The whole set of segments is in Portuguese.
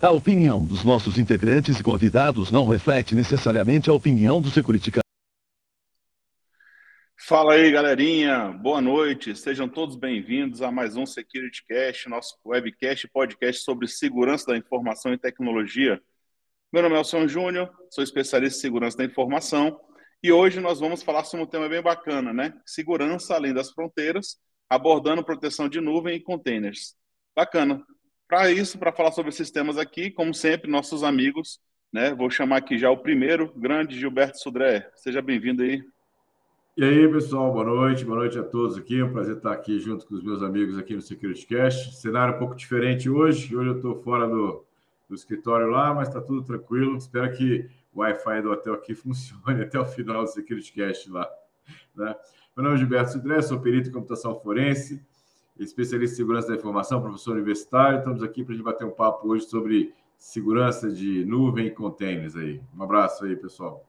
A opinião dos nossos integrantes e convidados não reflete necessariamente a opinião do Securitica. Fala aí, galerinha. Boa noite. Sejam todos bem-vindos a mais um Security Cast, nosso webcast e podcast sobre segurança da informação e tecnologia. Meu nome é Elson Júnior, sou especialista em segurança da informação e hoje nós vamos falar sobre um tema bem bacana, né? Segurança além das fronteiras, abordando proteção de nuvem e containers. Bacana. Para isso, para falar sobre esses temas aqui, como sempre, nossos amigos, né? Vou chamar aqui já o primeiro, grande Gilberto Sudré. Seja bem-vindo aí. E aí, pessoal, boa noite, boa noite a todos aqui. É um prazer estar aqui junto com os meus amigos aqui no Security Cast. Cenário um pouco diferente hoje. Hoje eu estou fora do, do escritório lá, mas está tudo tranquilo. Espero que o Wi-Fi do hotel aqui funcione até o final do Security Cast lá. Né? Meu nome é Gilberto Sudré, sou perito em computação forense, especialista em segurança da informação, professor universitário. Estamos aqui para a gente bater um papo hoje sobre segurança de nuvem e containers aí. Um abraço aí, pessoal.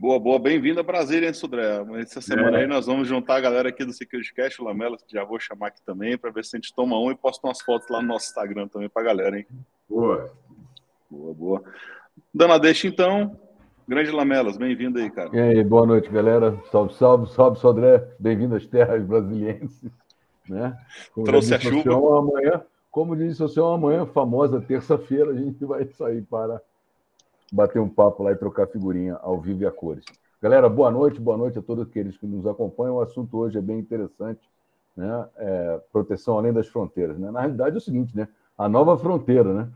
Boa, boa. Bem-vindo a Brasília, hein, Sudré? Essa semana É. aí nós vamos juntar a galera aqui do Security Cast, o Lamela, que já vou chamar aqui também, para ver se a gente toma um e posta umas fotos lá no nosso Instagram também para a galera, hein? Boa. Boa, boa. Dando a deixa, então, grande Lamelas, bem-vindo aí, cara. E aí, boa noite, galera. Salve, salve, salve, Sodré. Bem-vindo às terras brasilienses. Né? Como Trouxe a chuva. senhor, amanhã, como disse o senhor, amanhã, famosa terça-feira, a gente vai sair para bater um papo lá e trocar figurinha ao vivo e a cores. Galera, boa noite, boa noite a todos aqueles que nos acompanham. O assunto hoje é bem interessante, né? É, proteção além das fronteiras. Né? Na realidade é o seguinte, né? A nova fronteira, né?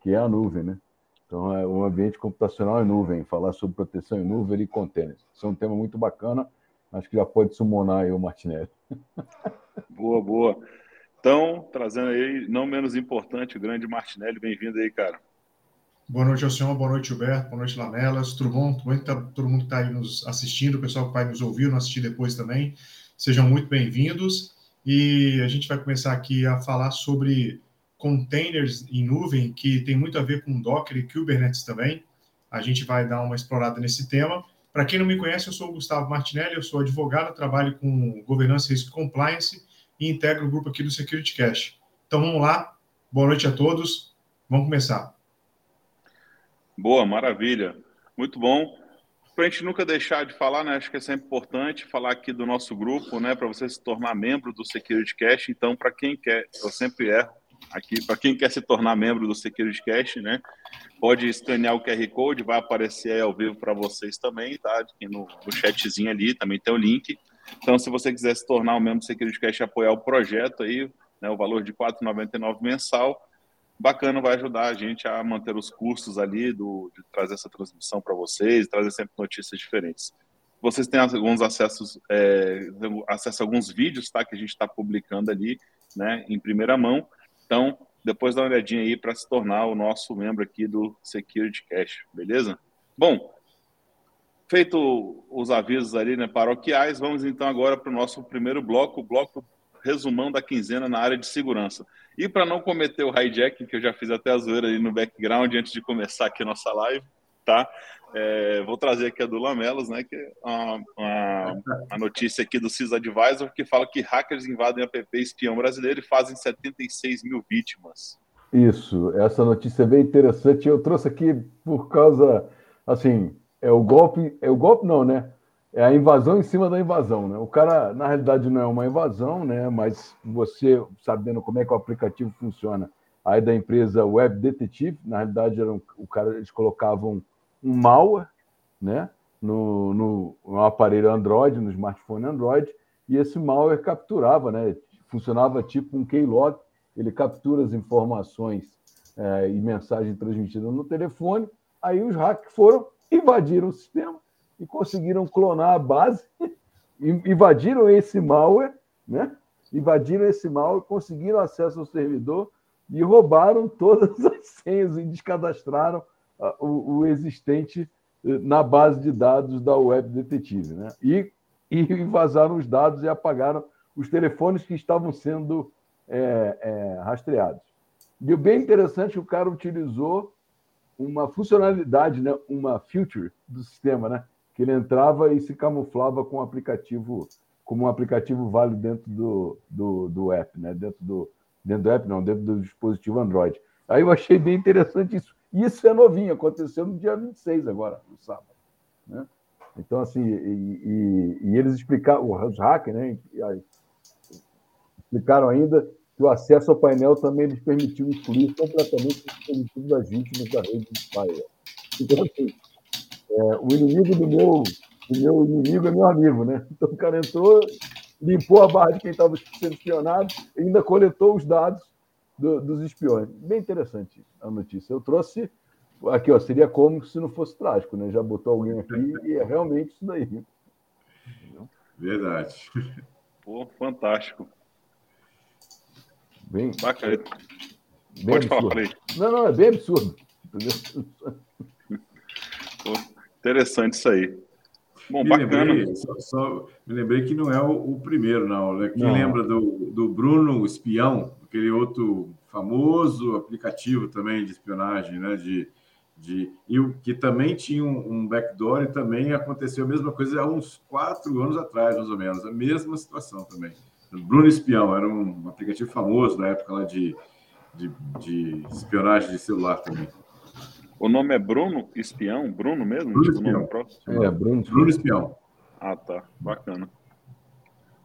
Que é a nuvem, né? Então, é um ambiente computacional em nuvem, falar sobre proteção em nuvem e containers. Isso é um tema muito bacana, acho que já pode sumonar aí o Martinelli. Boa, boa. Então, trazendo aí, não menos importante, o grande Martinelli, bem-vindo aí, cara. Boa noite ao senhor, boa noite, Gilberto, boa noite, Lamelas, tudo bom? Tudo bem? Tá- todo mundo que está aí nos assistindo, o pessoal que vai nos ouvir, nos assistir depois também, sejam muito bem-vindos. E a gente vai começar aqui a falar sobre containers em nuvem, que tem muito a ver com Docker e Kubernetes também. A gente vai dar uma explorada nesse tema. Para quem não me conhece, eu sou o Gustavo Martinelli, eu sou advogado, trabalho com governança, risco e compliance e integro o grupo aqui do Security Cash. Então vamos lá, boa noite a todos, vamos começar. Boa, maravilha. Muito bom. Para a gente nunca deixar de falar, né? Acho que é sempre importante falar aqui do nosso grupo, né? Para você se tornar membro do Security Cash. Então, para quem quer, eu sempre erro aqui, para quem quer se tornar membro do Security Cash, né? Pode escanear o QR Code, vai aparecer aí ao vivo para vocês também, tá? Aqui no, no chatzinho ali, também tem o link. Então, se você quiser se tornar um membro do Security Cash e apoiar o projeto aí, né? O valor de R$ 4,99 mensal, bacana, vai ajudar a gente a manter os custos ali, do, de trazer essa transmissão para vocês, trazer sempre notícias diferentes. Vocês têm alguns acessos, é, acesso a alguns vídeos, tá, que a gente está publicando ali, né, em primeira mão. Então, depois dá uma olhadinha aí para se tornar o nosso membro aqui do Security Cash, beleza? Bom, feito os avisos ali, né, paroquiais, vamos então agora para o nosso primeiro bloco, o bloco resumão da quinzena na área de segurança. E para não cometer o hijacking, que eu já fiz até a zoeira ali no background antes de começar aqui nossa live, tá? É, vou trazer aqui a do Lamelos, né? Que é uma, uma notícia aqui do CISAdvisor que fala que hackers invadem app espião brasileiro e fazem 76 mil vítimas. Isso, essa notícia é bem interessante. Eu trouxe aqui por causa, assim, é o golpe, é o golpe não, né? É a invasão em cima da invasão, né? O cara, na realidade, não é uma invasão, né? Mas você sabendo como é que o aplicativo funciona, aí da empresa Web Detective, na realidade, era um, o cara, eles colocavam um malware, né? No, no, no aparelho Android, no smartphone Android, e esse malware capturava, né? Funcionava tipo um keylog, ele captura as informações é, e mensagem transmitida no telefone. Aí os hackers foram, invadiram o sistema e conseguiram clonar a base, invadiram esse malware, né? Invadiram esse malware, conseguiram acesso ao servidor e roubaram todas as senhas e descadastraram uh, o, o, existente uh, na base de dados da Web Detective, né? E, e vazaram os dados e apagaram os telefones que estavam sendo é, é, rastreados. E o bem interessante é que o cara utilizou uma funcionalidade, né? uma feature do sistema, né? Que ele entrava e se camuflava com um aplicativo, como um aplicativo válido dentro do, do, do app, né? dentro, do, dentro do app, não, dentro do dispositivo Android. Aí eu achei bem interessante isso. Isso é novinho, aconteceu no dia 26 agora, no sábado. Né? Então, assim, e, e, e eles explicaram, os hackers, né? Explicaram ainda que o acesso ao painel também lhes permitiu excluir completamente os dispositivos das vítimas da rede de Firewall. Então, assim, é, o inimigo do meu, do meu inimigo é meu amigo, né? Então, o cara entrou, limpou a barra de quem estava sendo espionado e ainda coletou os dados do, dos espiões. Bem interessante a notícia. Eu trouxe aqui, ó, seria como se não fosse trágico, né? Já botou alguém aqui e é realmente isso daí. Verdade. Pô, fantástico. Bem, Bacana. bem Pode absurdo. falar, falei. Não, não, é bem absurdo. Entendeu? Interessante isso aí. Bom, Me bacana. lembrei, só, só me lembrei que não é o, o primeiro, não. né? Quem Não. lembra do, do Bruno Espião, aquele outro famoso aplicativo também de espionagem, né? De, de, e o, que também tinha um, um backdoor e também aconteceu a mesma coisa há uns quatro anos atrás, mais ou menos, a mesma situação também. Bruno Espião era um aplicativo famoso na época lá de, de, de espionagem de celular também. O nome é Bruno Espião? Bruno mesmo? Bruno Tipo, o nome Espião. É, Bruno. Bruno Espião. Ah, tá. Bacana.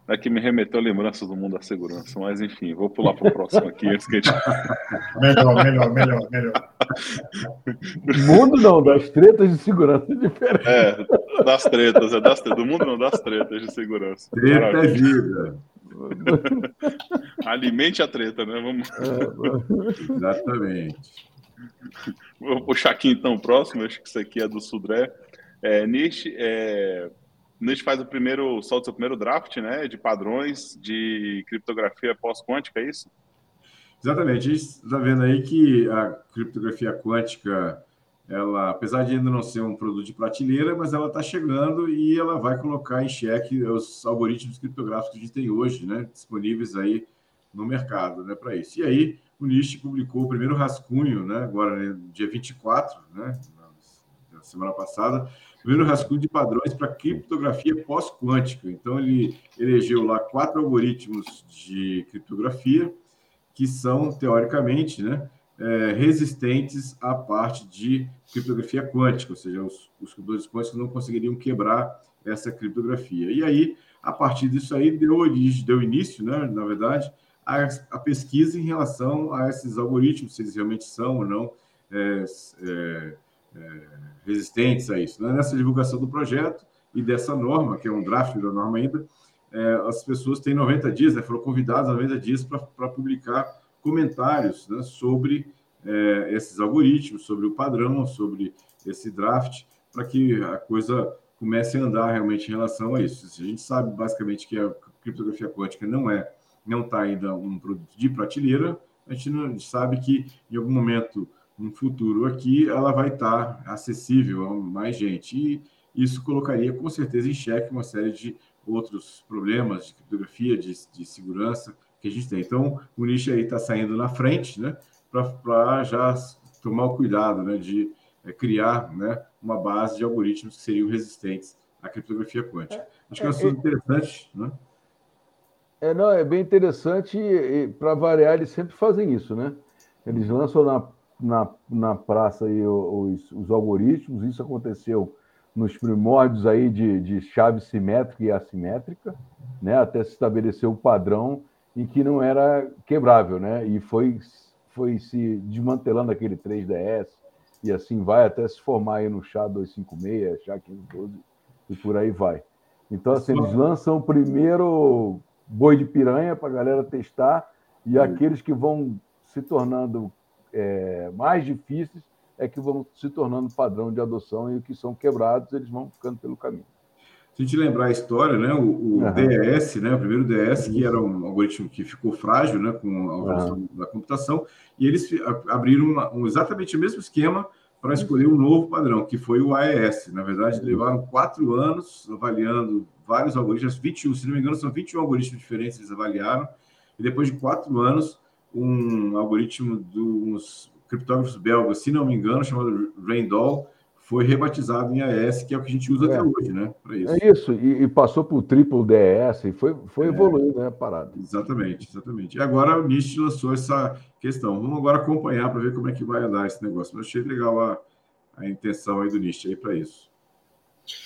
É que me remeteu a lembranças do mundo da segurança, mas enfim, vou pular para o próximo aqui antes que a gente. Melhor, melhor, melhor, melhor. Mundo não, das tretas de segurança é diferente. É, das tretas, é das tretas. Do mundo não, das tretas de segurança. Treta é vida. Alimente a treta, né? Vamos. Exatamente. Vou puxar aqui então o próximo, acho que isso aqui é do Sudré. É, Nish, é, Nish faz o primeiro, solta o seu primeiro draft, né? De padrões de criptografia pós-quântica, é isso? Exatamente. A gente está vendo aí que a criptografia quântica, ela, apesar de ainda não ser um produto de prateleira, mas ela está chegando e ela vai colocar em xeque os algoritmos criptográficos que a gente tem hoje, né, disponíveis aí no mercado, né, para isso. E aí o NIST publicou o primeiro rascunho, né, agora né, dia 24, né, na semana passada, o primeiro rascunho de padrões para criptografia pós-quântica. Então ele elegeu lá quatro algoritmos de criptografia que são, teoricamente, né, é, resistentes à parte de criptografia quântica, ou seja, os, os computadores quânticos não conseguiriam quebrar essa criptografia. E aí, a partir disso aí, deu origem, deu início, né, na verdade, a, a pesquisa em relação a esses algoritmos, se eles realmente são ou não é, é, é, resistentes a isso. Né? Nessa divulgação do projeto e dessa norma, que é um draft da norma ainda, é, as pessoas têm 90 dias, né, foram convidadas 90 dias para publicar comentários né, sobre é, esses algoritmos, sobre o padrão, sobre esse draft, para que a coisa comece a andar realmente em relação a isso. A gente sabe basicamente que a criptografia quântica não é, não está ainda um produto de prateleira. A gente, não, sabe que em algum momento, no futuro aqui, ela vai estar acessível a mais gente. E isso colocaria com certeza em xeque uma série de outros problemas de criptografia, de, de segurança que a gente tem. Então, o nicho aí está saindo na frente, né, para já tomar o cuidado, né, de é, criar, né, uma base de algoritmos que seriam resistentes à criptografia quântica. Acho que é um assunto interessante, né? É, não, é bem interessante para variar, eles sempre fazem isso, né? Eles lançam na, na, na praça aí os, os algoritmos, isso aconteceu nos primórdios aí de, de chave simétrica e assimétrica, né? Até se estabelecer o padrão em que não era quebrável, né? E foi, foi se desmantelando aquele 3DS e assim vai até se formar aí no SHA-256, SHA-512 e por aí vai. Então, assim, eles lançam o primeiro boi de piranha para a galera testar e aqueles que vão se tornando é, mais difíceis é que vão se tornando padrão de adoção e o que são quebrados eles vão ficando pelo caminho. Se a gente lembrar a história, né, o, o uhum. DES, né, o primeiro DES, que era um algoritmo que ficou frágil né, com a evolução uhum. da computação, e eles abriram uma, um, exatamente o mesmo esquema para escolher um novo padrão, que foi o AES. Na verdade, levaram quatro anos avaliando vários algoritmos, 21, se não me engano, são 21 algoritmos diferentes eles avaliaram, e depois de quatro anos, um algoritmo dos criptógrafos belgas, se não me engano, chamado Raindoll, foi rebatizado em AES, que é o que a gente usa é. até hoje, né? Isso. É isso, e, e, passou por triplo DES, e foi, foi é. evoluindo, né, parada. Exatamente, exatamente. E agora o NIST lançou essa questão. Vamos agora acompanhar para ver como é que vai andar esse negócio. Mas achei legal a, a intenção aí do NIST aí para isso.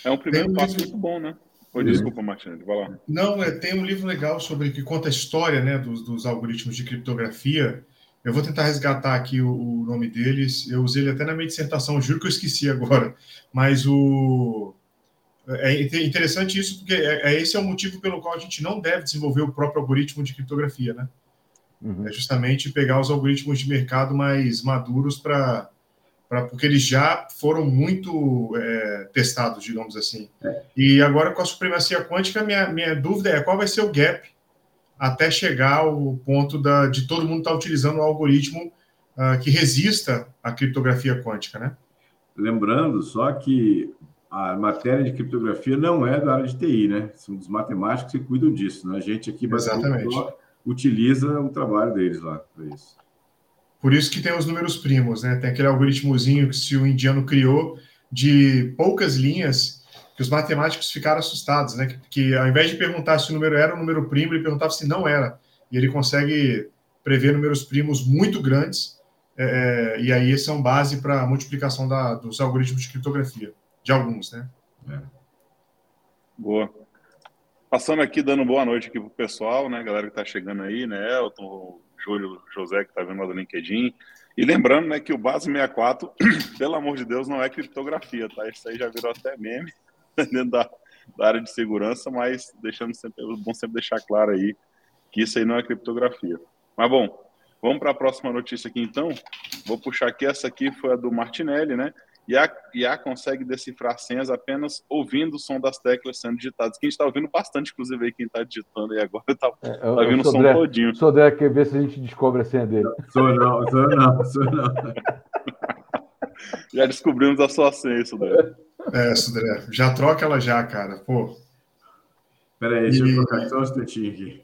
É um primeiro passo muito bom, né? Oi, desculpa, Martins, vai lá. Não, é, tem um livro legal sobre que conta a história né, dos, dos algoritmos de criptografia eu vou tentar resgatar aqui o, o, nome deles. Eu usei ele até na minha dissertação, juro que eu esqueci agora. Mas o é interessante isso, porque é, é, esse é o motivo pelo qual a gente não deve desenvolver o próprio algoritmo de criptografia, né? Uhum. É justamente pegar os algoritmos de mercado mais maduros para porque eles já foram muito é, testados, digamos assim. É. E agora com a supremacia quântica, minha, minha dúvida é qual vai ser o gap até chegar ao ponto da, de todo mundo estar tá utilizando um algoritmo uh, que resista à criptografia quântica, né? Lembrando só que a matéria de criptografia não é da área de TI, né? São os matemáticos que cuidam disso, né? A gente aqui basicamente utiliza o trabalho deles lá para isso. Por isso que tem os números primos, né? Tem aquele algoritmozinho que se o indiano criou de poucas linhas que os matemáticos ficaram assustados, né? Que, que, ao invés de perguntar se o número era um número primo, ele perguntava se não era. E ele consegue prever números primos muito grandes, é, é e aí são base para a multiplicação da, dos algoritmos de criptografia, de alguns, né? É. Boa. Passando aqui, dando boa noite aqui pro pessoal, né? Galera que tá chegando aí, né? Elton, Júlio, José, que tá vendo lá do LinkedIn. E lembrando, né, que o Base 64, pelo amor de Deus, não é criptografia, tá? Isso aí já virou até meme. dentro da, da, área de segurança, mas deixando sempre, é bom sempre deixar claro aí que isso aí não é criptografia. Mas bom, vamos para a próxima notícia aqui então. Vou puxar aqui, essa aqui foi a do Martinelli, né? IA, IA consegue decifrar senhas apenas ouvindo o som das teclas sendo digitadas. Que a gente está ouvindo bastante, inclusive, aí quem está digitando aí agora está é, tá ouvindo o som André, todinho. Sou André, quer ver se a gente descobre a senha dele. Sou não, sou não, sou não. Já descobrimos a sua senha, Sudré. É, Sudré, já troca ela já, cara. Pô. Peraí, deixa e... eu trocar só um instantinho aqui.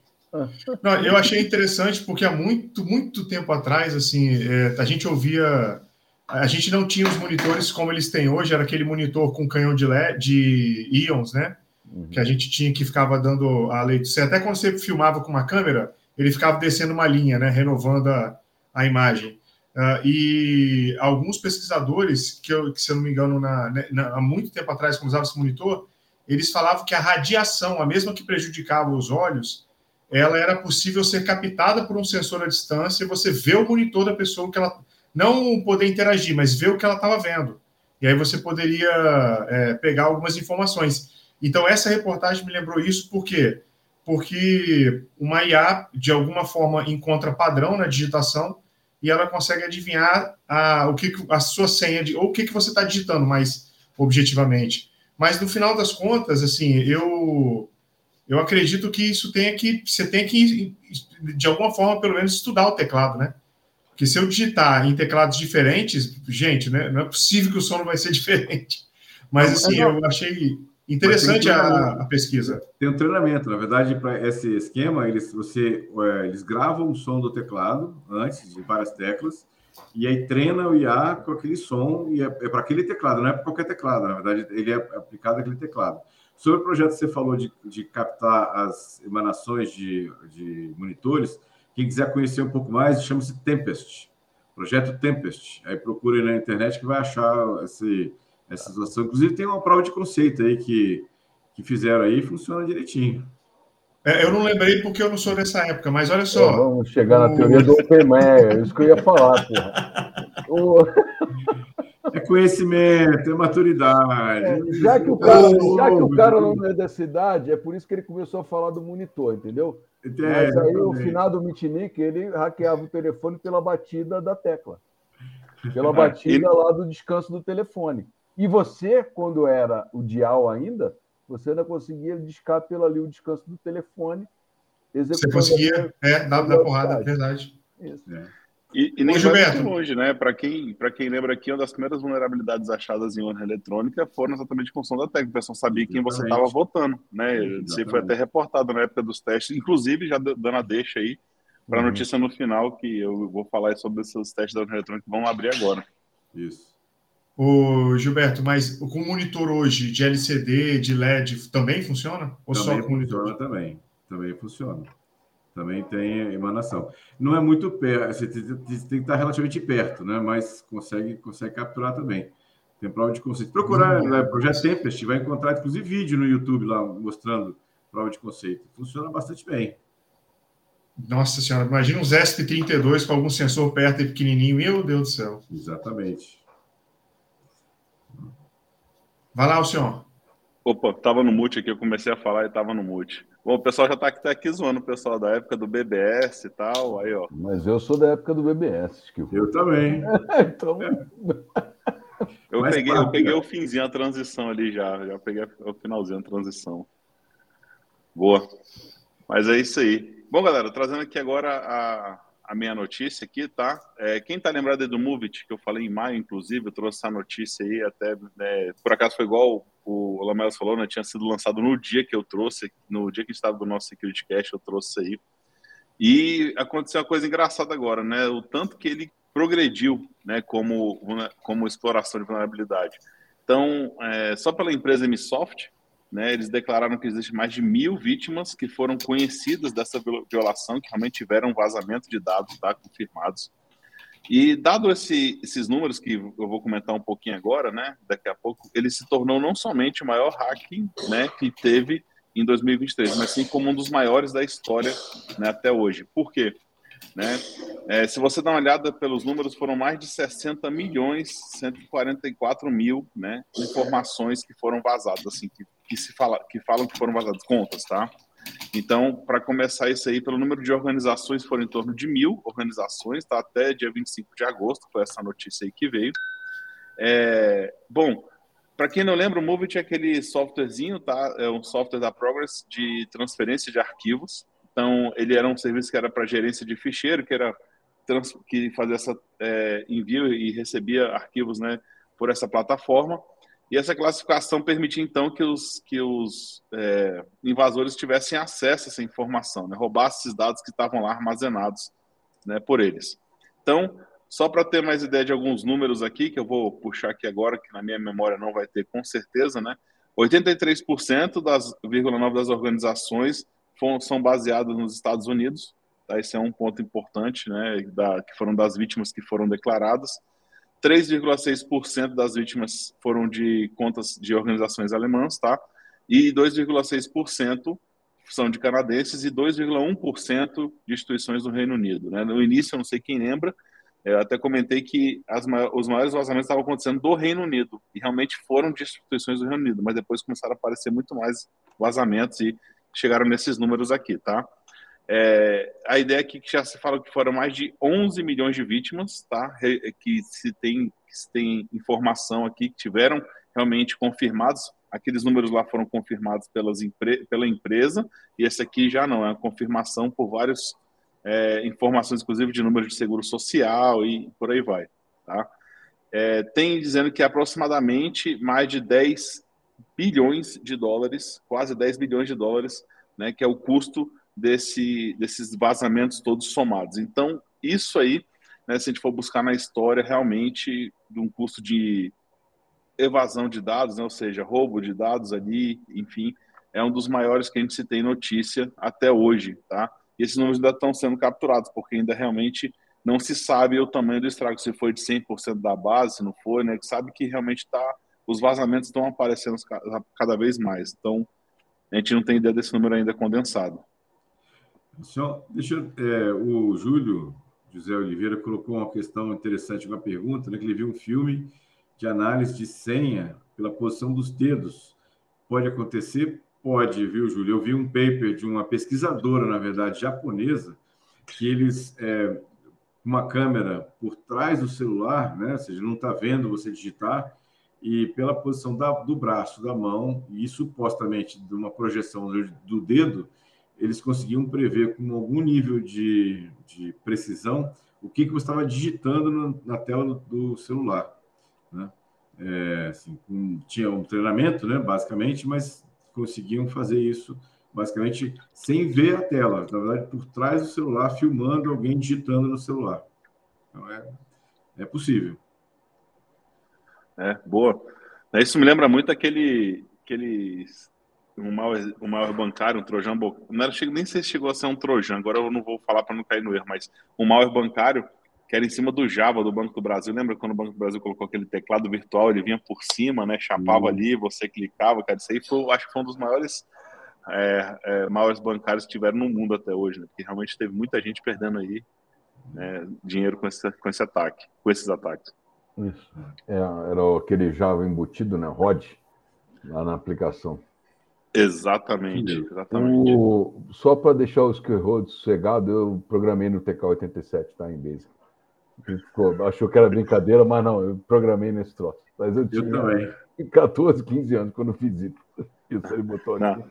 Não, eu achei interessante porque há muito, muito tempo atrás, assim, é, a gente ouvia. A gente não tinha os monitores como eles têm hoje, era aquele monitor com canhão de LED, de íons, né? Uhum. Que a gente tinha que ficava dando a leitura. Até quando você filmava com uma câmera, ele ficava descendo uma linha, né? Renovando a, a imagem. Uh, e alguns pesquisadores, que, eu, que se eu não me engano, na, né, na, há muito tempo atrás, quando usavam esse monitor, eles falavam que a radiação, a mesma que prejudicava os olhos, ela era possível ser captada por um sensor à distância e você vê o monitor da pessoa que ela não poder interagir, mas ver o que ela estava vendo. E aí você poderia é, pegar algumas informações. Então, essa reportagem me lembrou isso, por quê? Porque uma IA, de alguma forma, encontra padrão na digitação e ela consegue adivinhar a, o que a sua senha de ou o que, que você está digitando mais objetivamente. Mas no final das contas, assim, eu eu acredito que isso tenha que você tem que de alguma forma pelo menos estudar o teclado, né? Porque se eu digitar em teclados diferentes, gente, né, não é possível que o som não vai ser diferente. Mas assim, eu achei Interessante a, a, pesquisa. Tem um treinamento, na verdade, para esse esquema, eles, você, é, eles gravam o som do teclado antes de várias teclas, e aí treina o IA com aquele som, e é, é para aquele teclado, não é para qualquer teclado, na verdade, ele é aplicado àquele teclado. Sobre o projeto que você falou de, de captar as emanações de, de monitores, quem quiser conhecer um pouco mais, chama-se Tempest, projeto Tempest. Aí procure na internet que vai achar esse essa situação. Inclusive, tem uma prova de conceito aí que, que fizeram aí e funciona direitinho. É, eu não lembrei porque eu não sou dessa época, mas olha só. É, vamos chegar na teoria do OpenMail, é isso que eu ia falar, porra. É conhecimento, é maturidade. É, já, que o cara, já que o cara não é dessa idade, é por isso que ele começou a falar do monitor, entendeu? É, Mas aí o finado Mitnick, ele hackeava o telefone pela batida da tecla. Pela batida lá do descanso do telefone. E você, quando era o dial ainda, você ainda conseguia discar pelo ali o descanso do telefone. Você conseguia, é, dar, dar porrada, é verdade. Isso. É. E, e nem Gilberto. longe, né? Para quem, quem lembra aqui, uma das primeiras vulnerabilidades achadas em urna eletrônica foram exatamente com som da técnica. O pessoal sabia quem você estava votando, né? Isso foi até reportado na época dos testes, inclusive já dando a deixa aí. para a uhum. notícia no final, que eu vou falar sobre esses testes da urna eletrônica que vão abrir agora. Isso. O Gilberto, mas com monitor hoje de LCD, de LED, também funciona? Ou também só com funciona monitor? também. Também funciona. Também tem emanação. Não é muito perto, você tem que estar relativamente perto, né? Mas consegue, consegue capturar também. Tem prova de conceito. Procurar uhum. né, Projeto Tempest, vai encontrar inclusive vídeo no YouTube lá mostrando prova de conceito. Funciona bastante bem. Nossa senhora, imagina uns ESP32 com algum sensor perto e pequenininho. Meu Deus do céu. Exatamente. Vai lá, o senhor. Opa, tava no mute aqui, eu comecei a falar e tava no mute. Bom, o pessoal já tá aqui, tá aqui zoando o pessoal da época do BBS e tal, aí ó. Mas eu sou da época do BBS. Que eu... eu também. então... Eu peguei, eu peguei o finzinho, a transição ali já, já peguei o finalzinho, a transição. Boa. Mas é isso aí. Bom, galera, trazendo aqui agora a, a minha notícia aqui, tá? É, quem tá lembrado do Movit, que eu falei em maio, inclusive, eu trouxe essa notícia aí, até, né, por acaso foi igual o, o Lamelas falou, né, tinha sido lançado no dia que eu trouxe, no dia que estava do nosso Security Cash, eu trouxe aí. E aconteceu uma coisa engraçada agora, né, o tanto que ele progrediu, né, como, como exploração de vulnerabilidade. Então, é, só pela empresa Msoft, né, eles declararam que existe mais de mil vítimas que foram conhecidas dessa violação, que realmente tiveram vazamento de dados tá, confirmados. E dado esse, esses números que eu vou comentar um pouquinho agora, né, daqui a pouco, ele se tornou não somente o maior hacking né, que teve em 2023, mas sim como um dos maiores da história né, até hoje. Por quê? Né? É, se você dá uma olhada pelos números, foram mais de 60 milhões, 144 mil né, informações que foram vazadas, assim, que, que, se fala, que falam que foram vazadas, contas, tá? Então, para começar isso aí, pelo número de organizações, foram em torno de mil organizações, tá? Até dia 25 de agosto, foi essa notícia aí que veio. É, bom, para quem não lembra, o Movit é aquele softwarezinho, tá? É um software da Progress de transferência de arquivos, então, ele era um serviço que era para gerência de ficheiro, que era trans, que fazia essa é, envio e recebia arquivos, né, por essa plataforma. E essa classificação permitia então que os que os é, invasores tivessem acesso a essa informação, né, roubassem esses dados que estavam lá armazenados, né, por eles. Então, só para ter mais ideia de alguns números aqui que eu vou puxar aqui agora, que na minha memória não vai ter com certeza, né? 83% das 0,9 das organizações são baseados nos Estados Unidos. Tá? Esse é um ponto importante, né, da, que foram das vítimas que foram declaradas. 3,6% das vítimas foram de contas de organizações alemãs, tá? E 2,6% são de canadenses e 2,1% de instituições do Reino Unido. Né? No início, eu não sei quem lembra, eu até comentei que as, os maiores vazamentos estavam acontecendo do Reino Unido e realmente foram de instituições do Reino Unido, mas depois começaram a aparecer muito mais vazamentos e chegaram nesses números aqui, tá? É, a ideia aqui que já se fala que foram mais de 11 milhões de vítimas, tá? Que se tem, que se tem informação aqui que tiveram realmente confirmados. Aqueles números lá foram confirmados pelas pela empresa e esse aqui já não é uma confirmação por várias é, informações, inclusive de números de seguro social e por aí vai, tá? É, tem dizendo que aproximadamente mais de 10 bilhões de dólares, quase 10 bilhões de dólares, né, que é o custo desse, desses vazamentos todos somados. Então, isso aí, né, se a gente for buscar na história, realmente, de um custo de evasão de dados, né, ou seja, roubo de dados ali, enfim, é um dos maiores que a gente se tem notícia até hoje, tá? E esses números ainda estão sendo capturados, porque ainda realmente não se sabe o tamanho do estrago, se foi de 100% da base, se não foi, né? Que sabe que realmente está os vazamentos estão aparecendo cada vez mais. Então, a gente não tem ideia desse número ainda condensado. Deixa é, o Júlio José Oliveira colocou uma questão interessante, uma pergunta, né, que ele viu um filme de análise de senha pela posição dos dedos. Pode acontecer? Pode, viu, Júlio? Eu vi um paper de uma pesquisadora, na verdade, japonesa, que eles, é, uma câmera por trás do celular, né, ou seja, não está vendo você digitar, e pela posição da, do braço, da mão, e supostamente de uma projeção do dedo, eles conseguiam prever com algum nível de, de precisão o que, que você estava digitando na, na tela do, do celular. Né? É, assim, tinha um treinamento, né, basicamente, mas conseguiam fazer isso basicamente sem ver a tela, na verdade, por trás do celular, filmando alguém digitando no celular. Então, é, é possível. É, boa. Isso me lembra muito aquele, aquele um malware, um malware bancário, um trojan, não era, nem sei se chegou a ser um trojan, agora eu não vou falar para não cair no erro, mas um malware bancário que era em cima do Java do Banco do Brasil. Lembra quando o Banco do Brasil colocou aquele teclado virtual, ele vinha por cima, né, chapava uhum. ali, você clicava, cara, isso aí foi, acho que foi um dos maiores é, é, malwares bancários que tiveram no mundo até hoje, né, porque realmente teve muita gente perdendo aí né, dinheiro com esse, com esse ataque, com esses ataques. Isso. É, era aquele Java embutido, né? ROD, lá na aplicação. Exatamente, exatamente. O, só para deixar os Road sossegado, eu programei no TK87, tá? Em Basic. Ficou, achou que era brincadeira, mas não, eu programei nesse troço. Mas eu tinha eu também. 14, 15 anos quando fiz isso. Isso ele botou aqui.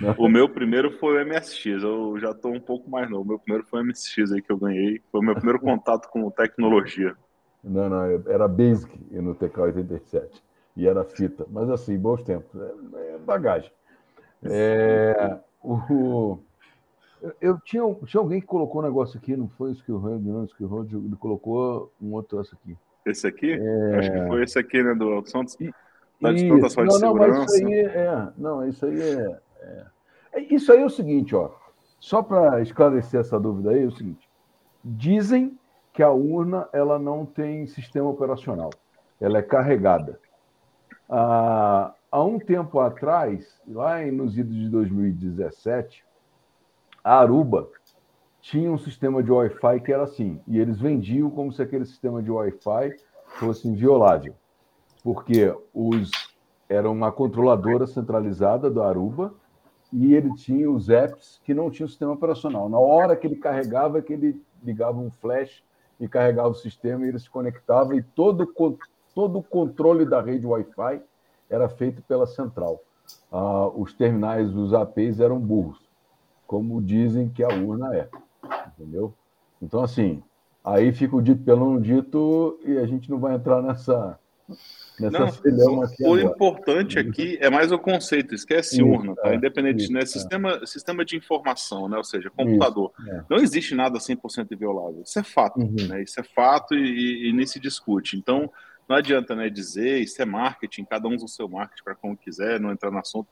Não. O meu primeiro foi o MSX, eu já estou um pouco mais novo. O meu primeiro foi o MSX aí que eu ganhei. Foi o meu primeiro contato com tecnologia. Não, não, era Basic no TK-87 e era fita, mas assim, bons tempos, é, é bagagem. É, o, eu tinha, tinha alguém que colocou um negócio aqui, não foi o Skill Road, não, o Skill Road, ele colocou um outro esse aqui. Esse aqui? É... Acho que foi esse aqui, né, do Alto Santos. Tá de não, não, mas isso aí é, não, isso aí é, é, é isso aí é o seguinte, ó, só para esclarecer essa dúvida aí, é o seguinte, dizem que a urna ela não tem sistema operacional, ela é carregada. Ah, há um tempo atrás, lá nos idos de 2017, a Aruba tinha um sistema de Wi-Fi que era assim, e eles vendiam como se aquele sistema de Wi-Fi fosse inviolável, porque os era uma controladora centralizada do Aruba e ele tinha os apps que não tinham sistema operacional. Na hora que ele carregava, que ele ligava um flash e carregava o sistema e ele se conectava e todo, todo o controle da rede Wi-Fi era feito pela central. Ah, os terminais, os APs eram burros, como dizem que a urna é, entendeu? Então, assim, aí fica o dito pelo não dito e a gente não vai entrar nessa Nessa não, o importante aqui é mais o conceito, esquece isso, urna, tá? É, Independente, isso, né? É. Sistema, sistema de informação, né? Ou seja, computador. Isso, é. Não existe nada 100% inviolável. Isso é fato, uhum. né? Isso é fato e, e, nem se discute. Então, não adianta né, dizer, isso é marketing, cada um usa o seu marketing para como quiser, não entrar no assunto.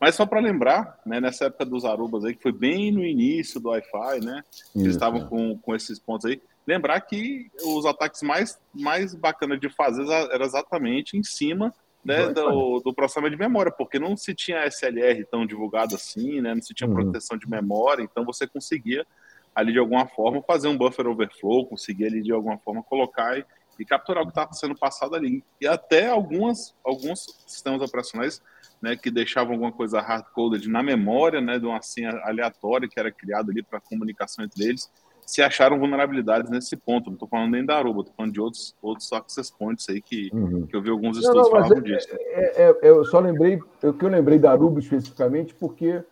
Mas só para lembrar, né, nessa época dos Arubas aí, que foi bem no início do Wi-Fi, né? Eles estavam com, com esses pontos aí lembrar que os ataques mais, mais bacanas de fazer era exatamente em cima né, do, do, processamento de memória, porque não se tinha SLR tão divulgado assim, né, não se tinha uhum. proteção de memória, então você conseguia ali de alguma forma fazer um buffer overflow, conseguir ali de alguma forma colocar e, e capturar o que estava sendo passado ali. E até algumas, alguns sistemas operacionais né, que deixavam alguma coisa hard-coded na memória, né, de uma senha aleatória que era criada ali para comunicação entre eles, se acharam vulnerabilidades nesse ponto. Não estou falando nem da Aruba, estou falando de outros, outros access points aí que, uhum. que eu vi alguns estudos não, não, falando é, disso. É, é, eu só lembrei, o que eu lembrei da Aruba especificamente, porque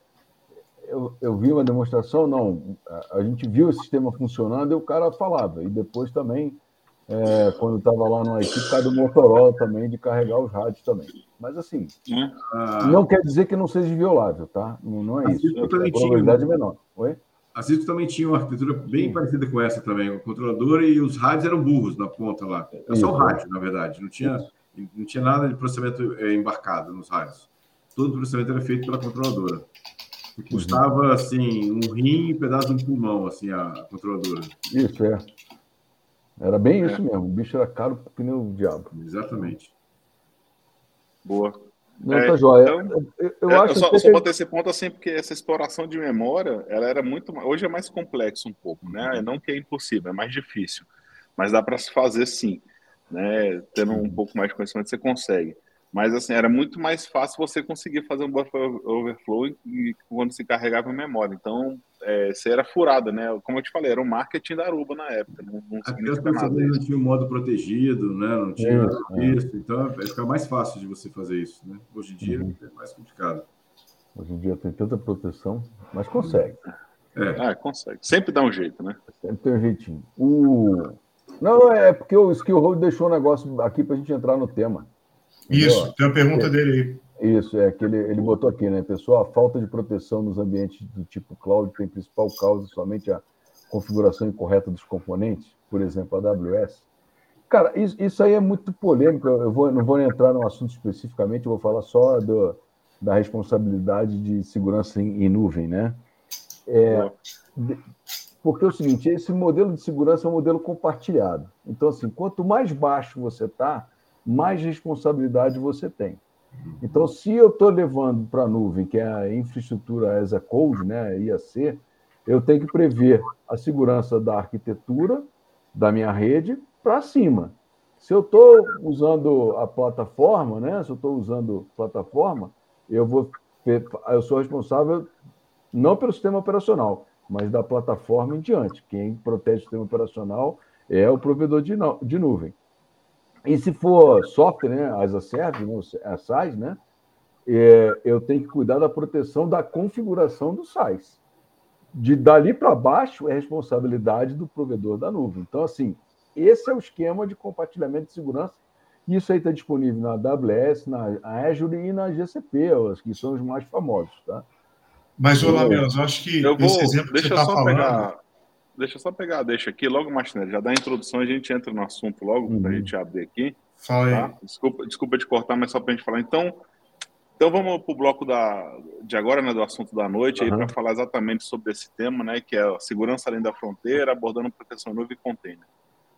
eu, eu vi uma demonstração, não, a, a gente viu o sistema funcionando e o cara falava, e depois também, é, quando estava lá por causa do Motorola também, de carregar os rádios também. Mas assim, hum? não quer dizer que não seja violável, tá? Não, não é isso. A probabilidade é menor. Oi? A Cisco também tinha uma arquitetura bem Sim. parecida com essa também. O controlador e os rádios eram burros na ponta lá. Era só o rádio, na verdade. Não tinha, não tinha nada de processamento é, embarcado nos rádios. Todo o processamento era feito pela controladora. E uhum. custava, assim, um rim e um pedaço de um pulmão, assim, a controladora. Isso, é. Era bem é. isso mesmo. O bicho era caro que nem o diabo. Exatamente. Boa. Não, é, tá joia. Então, eu, eu, é, acho eu só, que... só botei esse ponto assim, porque essa exploração de memória, ela era muito. Hoje é mais complexo um pouco, né? Não que é impossível, é mais difícil. Mas dá para se fazer sim. Né? Tendo um pouco mais de conhecimento, você consegue. Mas assim, era muito mais fácil você conseguir fazer um buffer overflow e, quando se carregava a memória. Então, é, você era furada, né? Como eu te falei, era o marketing da Aruba na época. Não, não significa nada. Não tinha o modo protegido, né? Não tinha é, isso. É. Então, vai ficar mais fácil de você fazer isso, né? Hoje em dia uhum. é mais complicado. Hoje em dia tem tanta proteção, mas consegue. É. Ah, consegue. Sempre dá um jeito, né? Sempre tem um jeitinho. O... Não, é porque o Skill Hold deixou um negócio aqui para a gente entrar no tema. Isso, tem a pergunta dele aí. Isso, é que ele, ele botou aqui, né? Pessoal, a falta de proteção nos ambientes do tipo cloud tem principal causa somente a configuração incorreta dos componentes, por exemplo, a AWS. Cara, isso, isso aí é muito polêmico. Eu vou, não vou entrar no assunto especificamente, eu vou falar só do, da responsabilidade de segurança em, em nuvem, né? É, porque é o seguinte, esse modelo de segurança é um modelo compartilhado. Então, assim, quanto mais baixo você está, mais responsabilidade você tem. Então, se eu estou levando para a nuvem, que é a infraestrutura as a code, né, IAC, eu tenho que prever a segurança da arquitetura da minha rede para cima. Se eu estou usando a plataforma, né, se eu estou usando plataforma, eu vou eu sou responsável não pelo sistema operacional, mas da plataforma em diante. Quem protege o sistema operacional é o provedor de, de nuvem. E se for software, né, as a service, né, as SaaS, né, é, eu tenho que cuidar da proteção da configuração do SaaS. De dali para baixo é responsabilidade do provedor da nuvem. Então, assim, esse é o esquema de compartilhamento de segurança. Isso aí está disponível na AWS, na Azure e na GCP, que são os mais famosos, tá? Mas, ô Lamelas, eu acho que eu vou, esse exemplo que você está falando... Pegar deixa eu só pegar, deixa aqui, logo, Martinelli, já dá a introdução, a gente entra no assunto logo, uhum. para a gente abrir aqui. Fala tá? Desculpa, desculpa te cortar, mas só para a gente falar. Então, então vamos para o bloco da, de agora, né, do assunto da noite, uhum. aí para falar exatamente sobre esse tema, né, que é a segurança além da fronteira, abordando proteção nuvem e container.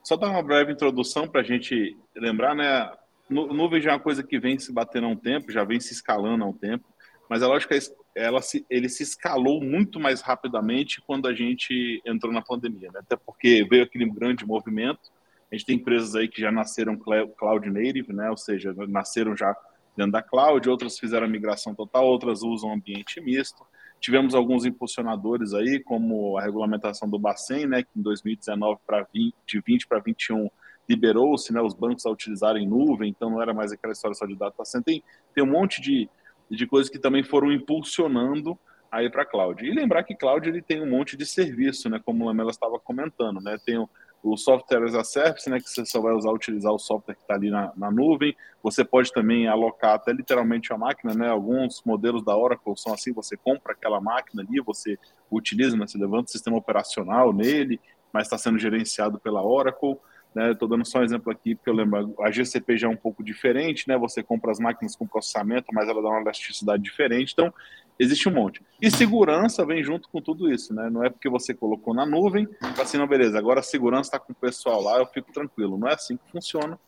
Só dar uma breve introdução para a gente lembrar, né, nuvem já é uma coisa que vem se batendo há um tempo, já vem se escalando há um tempo, mas é lógico que ela se, ele se escalou muito mais rapidamente quando a gente entrou na pandemia, né? até porque veio aquele grande movimento. A gente tem empresas aí que já nasceram cloud native, né? ou seja, nasceram já dentro da cloud, outras fizeram a migração total, outras usam ambiente misto. Tivemos alguns impulsionadores aí, como a regulamentação do Bacen, né, que em 2019 para 20, de 20 para 21 liberou-se, né, os bancos a utilizarem nuvem, então não era mais aquela história só de data center. Tem, tem um monte de, e de coisas que também foram impulsionando aí para cloud. E lembrar que cloud ele tem um monte de serviço, né, como a Lamela estava comentando, né, tem o, o software as a service, né, que você só vai usar utilizar o software que está ali na, na, nuvem. Você pode também alocar até literalmente a máquina, né? Alguns modelos da Oracle são assim, você compra aquela máquina ali, você utiliza, né, você levanta o sistema operacional nele, mas está sendo gerenciado pela Oracle. Né? Estou dando só um exemplo aqui, porque eu lembro, a GCP já é um pouco diferente, né? Você compra as máquinas com processamento, mas ela dá uma elasticidade diferente. Então, existe um monte. E segurança vem junto com tudo isso, né? Não é porque você colocou na nuvem, assim, não, beleza, agora a segurança está com o pessoal lá, eu fico tranquilo. Não é assim que funciona.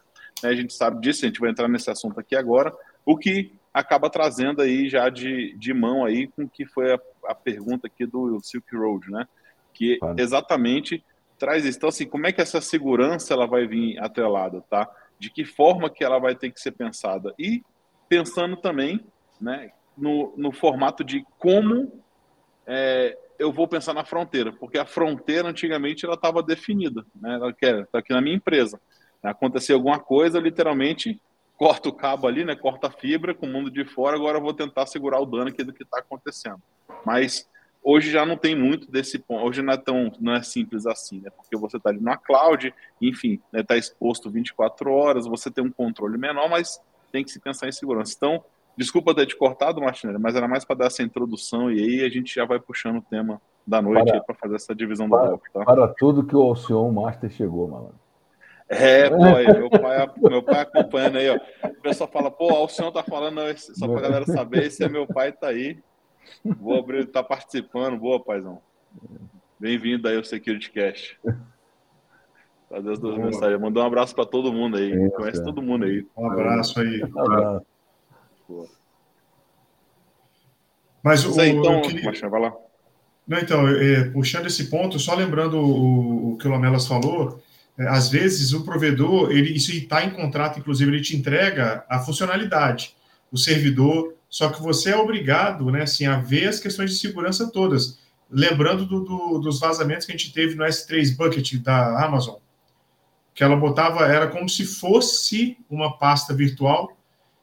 Né? A gente sabe disso, a gente vai entrar nesse assunto aqui agora. O que acaba trazendo aí já de, de mão aí com o que foi a, a pergunta aqui do Silk Road, né? Que exatamente traz isso. Então, assim, como é que essa segurança ela vai vir atrelada, tá? De que forma que ela vai ter que ser pensada? E pensando também, né, no, no formato de como é, eu vou pensar na fronteira, porque a fronteira antigamente ela estava definida, né? Ela quer, tá aqui na minha empresa. Acontecer alguma coisa, literalmente corta o cabo ali, né? Corta a fibra com o mundo de fora. Agora eu vou tentar segurar o dano aqui do que está acontecendo. Mas Hoje já não tem muito desse ponto, hoje não é tão não é simples assim, né? Porque você está ali na cloud, enfim, está né, tá exposto 24 horas, você tem um controle menor, mas tem que se pensar em segurança. Então, desculpa ter te cortado, Martinelli, mas era mais para dar essa introdução e aí a gente já vai puxando o tema da noite para fazer essa divisão para, do bloco. Tá? Para tudo que o Alcion Master chegou, malandro. É, pô, aí, meu, pai, meu pai acompanhando aí, ó. O pessoal fala, pô, o Alcion tá falando, só pra galera saber, esse é meu pai, tá aí. Boa, abrir, tá participando. Boa, paizão. Bem-vindo aí ao Security Cash. Fazer as duas Boa. mensagens. Mandar um abraço para todo mundo aí. Isso, Conhece é. todo mundo aí. Um abraço aí. Um abraço. Mas o. Aí, então, queria... vai lá. Não, então, é, puxando esse ponto, só lembrando o, o que o Lamelas falou, é, às vezes o provedor, ele, isso está em contrato, inclusive, ele te entrega a funcionalidade. O servidor, só que você é obrigado, né, assim, a ver as questões de segurança todas. Lembrando do, do, dos vazamentos que a gente teve no S3 Bucket da Amazon, que ela botava, era como se fosse uma pasta virtual,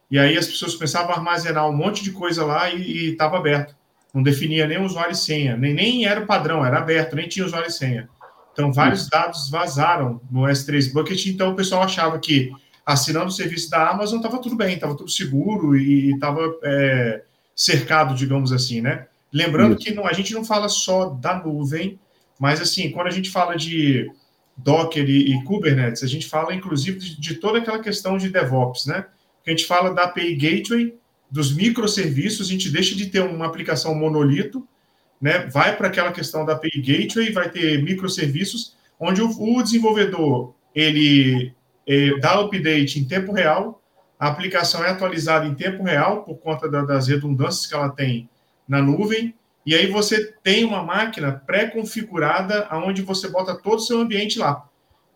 e aí as pessoas começavam a armazenar um monte de coisa lá e estava aberto. Não definia nem usuário e senha, nem, nem era o padrão, era aberto, nem tinha usuário e senha. Então, vários dados vazaram no S3 Bucket, então o pessoal achava que assinando o serviço da Amazon, estava tudo bem, estava tudo seguro e estava é, cercado, digamos assim, né? Lembrando Isso. que não, a gente não fala só da nuvem, mas assim, quando a gente fala de Docker e, e Kubernetes, a gente fala inclusive de, de, toda aquela questão de DevOps, né? A gente fala da API Gateway, dos microserviços, a gente deixa de ter uma aplicação monolito, né? Vai para aquela questão da API Gateway, vai ter microserviços, onde o, o desenvolvedor ele é, dá update em tempo real, a aplicação é atualizada em tempo real por conta da, das redundâncias que ela tem na nuvem, e aí você tem uma máquina pré-configurada onde você bota todo o seu ambiente lá.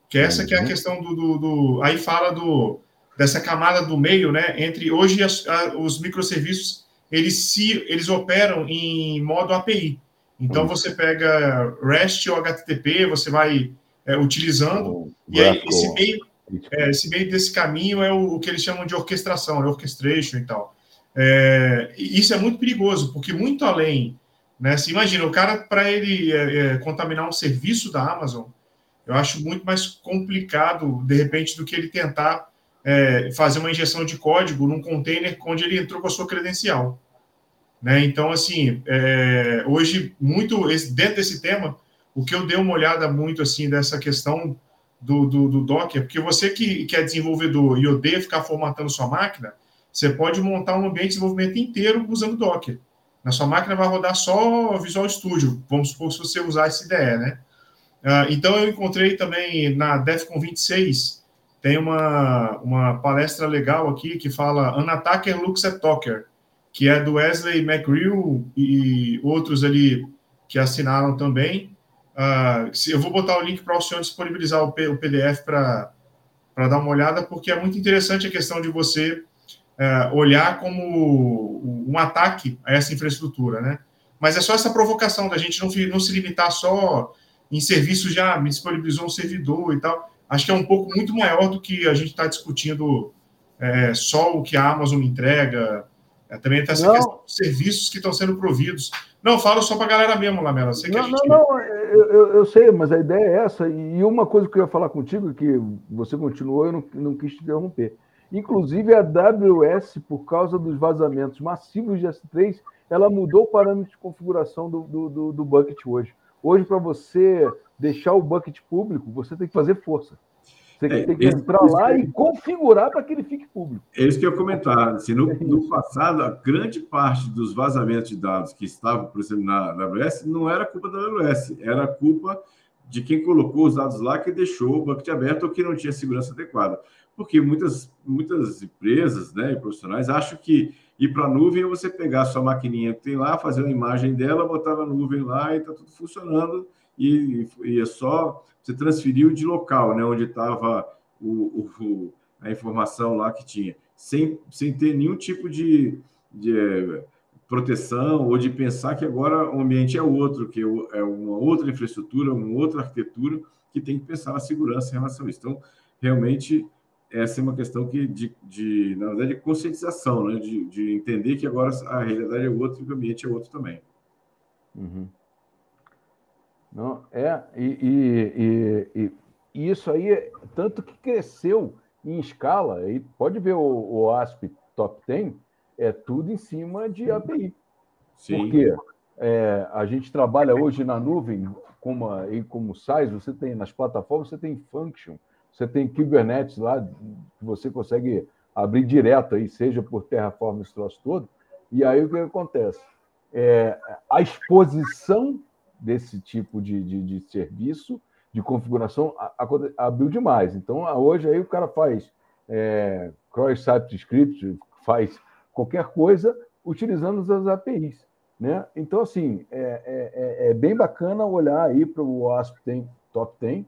Que essa que é a uhum. questão do, do, do, Aí fala do dessa camada do meio, né? Entre hoje as, a, os microserviços eles se eles operam em modo API. Então você pega REST ou HTTP, você vai é, utilizando e aí esse meio é, esse meio desse caminho é o, o, que eles chamam de orquestração, é orchestration e tal. É, isso é muito perigoso, porque muito além, né? Se imagina, o cara, para ele é, é, contaminar um serviço da Amazon, eu acho muito mais complicado, de repente, do que ele tentar é, fazer uma injeção de código num container onde ele entrou com a sua credencial. Né? Então, assim, é, hoje, muito dentro desse tema, o que eu dei uma olhada muito assim dessa questão do, do, do Docker, porque você que, que é desenvolvedor e odeia ficar formatando sua máquina, você pode montar um ambiente de desenvolvimento inteiro usando Docker. Na sua máquina vai rodar só Visual Studio, vamos supor se você usar esse IDE, né? Uh, então, eu encontrei também na DEFCON 26, tem uma, uma palestra legal aqui que fala An Attacker Looks at Docker, que é do Wesley McGrew e outros ali que assinaram também. Uh, eu vou botar o link para o senhor disponibilizar o, PDF para dar uma olhada, porque é muito interessante a questão de você uh, olhar como um ataque a essa infraestrutura, né? Mas é só essa provocação da gente não, não se limitar só em serviços já me disponibilizou um servidor e tal. Acho que é um pouco muito maior do que a gente está discutindo é, só o que a Amazon entrega. É, também está essa questão de serviços que estão sendo providos. Não, falo só para a galera mesmo, Lamela. Sei não, gente... não, não, eu, eu, sei, mas a ideia é essa. E uma coisa que eu ia falar contigo, que você continuou, eu não, não quis te interromper. Inclusive, a AWS, por causa dos vazamentos massivos de S3, ela mudou o parâmetro de configuração do, do, do, do bucket hoje. Hoje, para você deixar o bucket público, você tem que fazer força. Você é, tem que entrar lá e configurar para que ele fique público. É isso que eu ia comentar. Assim, no, no, passado, a grande parte dos vazamentos de dados que estavam, por exemplo, na AWS, não era culpa da AWS, era culpa de quem colocou os dados lá que deixou o bucket aberto ou que não tinha segurança adequada. Porque muitas, muitas empresas né, e profissionais acham que ir para a nuvem é você pegar a sua maquininha que tem lá, fazer uma imagem dela, botar na nuvem lá e está tudo funcionando e, e, é só você transferiu de local, né, onde estava o, o, a informação lá que tinha, sem, sem ter nenhum tipo de, de é, proteção ou de pensar que agora o ambiente é outro, que é uma outra infraestrutura, uma outra arquitetura que tem que pensar na segurança em relação a isso. Então, realmente, essa é uma questão que de, de na verdade, de conscientização, né? de, de entender que agora a realidade é outra e o ambiente é outro também. Uhum. Não, é, e, e, e, e, isso aí, tanto que cresceu em escala, e pode ver o, o ASP Top 10, é tudo em cima de API. Sim. Porque é, a gente trabalha hoje na nuvem, como, e como SaaS, você tem nas plataformas, você tem Function, você tem Kubernetes lá, que você consegue abrir direto aí, seja por Terraform, esse troço todo. E aí o que acontece? É, a exposição desse tipo de, de, de serviço, de configuração, abriu demais. Então, hoje aí o cara faz é, cross-site script, faz qualquer coisa utilizando as APIs. Né? Então, assim, é, é, é, é bem bacana olhar aí para o ASP tem, Top 10,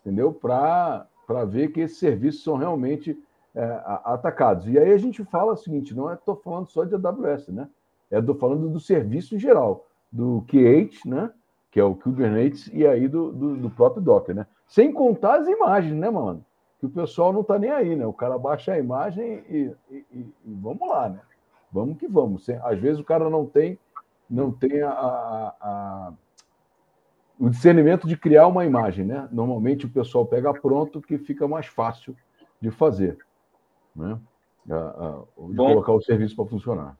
entendeu? Para ver que esses serviços são realmente é, atacados. E aí a gente fala o seguinte, não estou falando só de AWS, né? Estou falando do serviço em geral, do Q8, né? Que é o Kubernetes, e aí do, do, do, próprio Docker, né? Sem contar as imagens, né, mano? Que o pessoal não tá nem aí, né? O cara baixa a imagem e, e, e, vamos lá, né? Vamos que vamos. Às vezes o cara não tem, não tem a, a, a, o discernimento de criar uma imagem, né? Normalmente o pessoal pega pronto que fica mais fácil de fazer. né? A, a, de Bom, colocar o serviço para funcionar.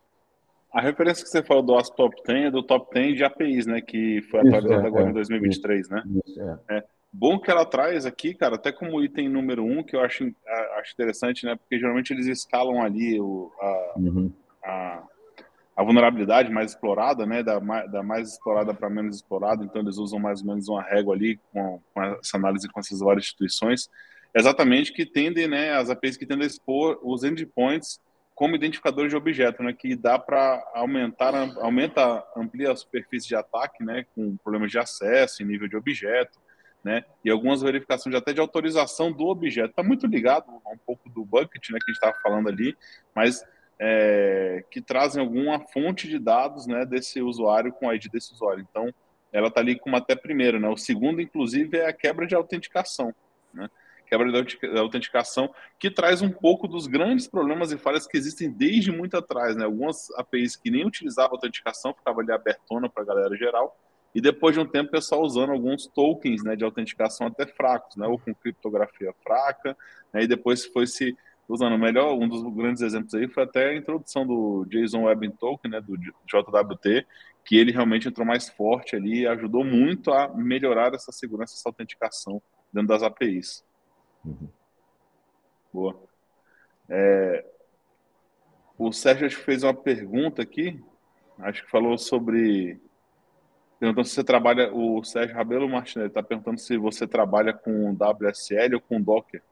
A referência que você falou do ASP Top 10 é do Top 10 de APIs, né? Que foi atualizado é, agora é, em 2023, isso, né? Isso, é. é. Bom que ela traz aqui, cara, até como item número um, que eu acho, acho interessante, né? Porque geralmente eles escalam ali o, a, uhum. a, a, vulnerabilidade mais explorada, né? Da, da mais explorada para menos explorada, então eles usam mais ou menos uma régua ali com, com essa análise com essas várias instituições, exatamente que tendem, né? As APIs que tendem a expor os endpoints como identificadores de objeto, né, que dá para aumentar, aumenta, amplia a superfície de ataque, né, com problemas de acesso nível de objeto, né, e algumas verificações até de autorização do objeto. Está muito ligado a um pouco do bucket, né, que a gente estava falando ali, mas é, que trazem alguma fonte de dados, né, desse usuário com a ID desse usuário. Então, ela está ali como até primeiro, né. O segundo, inclusive, é a quebra de autenticação, né quebra da autenticação, que traz um pouco dos grandes problemas e falhas que existem desde muito atrás, né? Algumas APIs que nem utilizavam autenticação, ficava ali abertona para a galera geral, e depois de um tempo o pessoal usando alguns tokens né, de autenticação até fracos, né? Ou com criptografia fraca, né? E depois foi se usando melhor, um dos grandes exemplos aí foi até a introdução do JSON Web Token, né, do JWT, que ele realmente entrou mais forte ali e ajudou muito a melhorar essa segurança, essa autenticação dentro das APIs. Uhum. Boa. É, o Sérgio fez uma pergunta aqui, acho que falou sobre. Perguntando se você trabalha. O Sérgio Rabelo Martinelli está perguntando se você trabalha com WSL ou com Docker.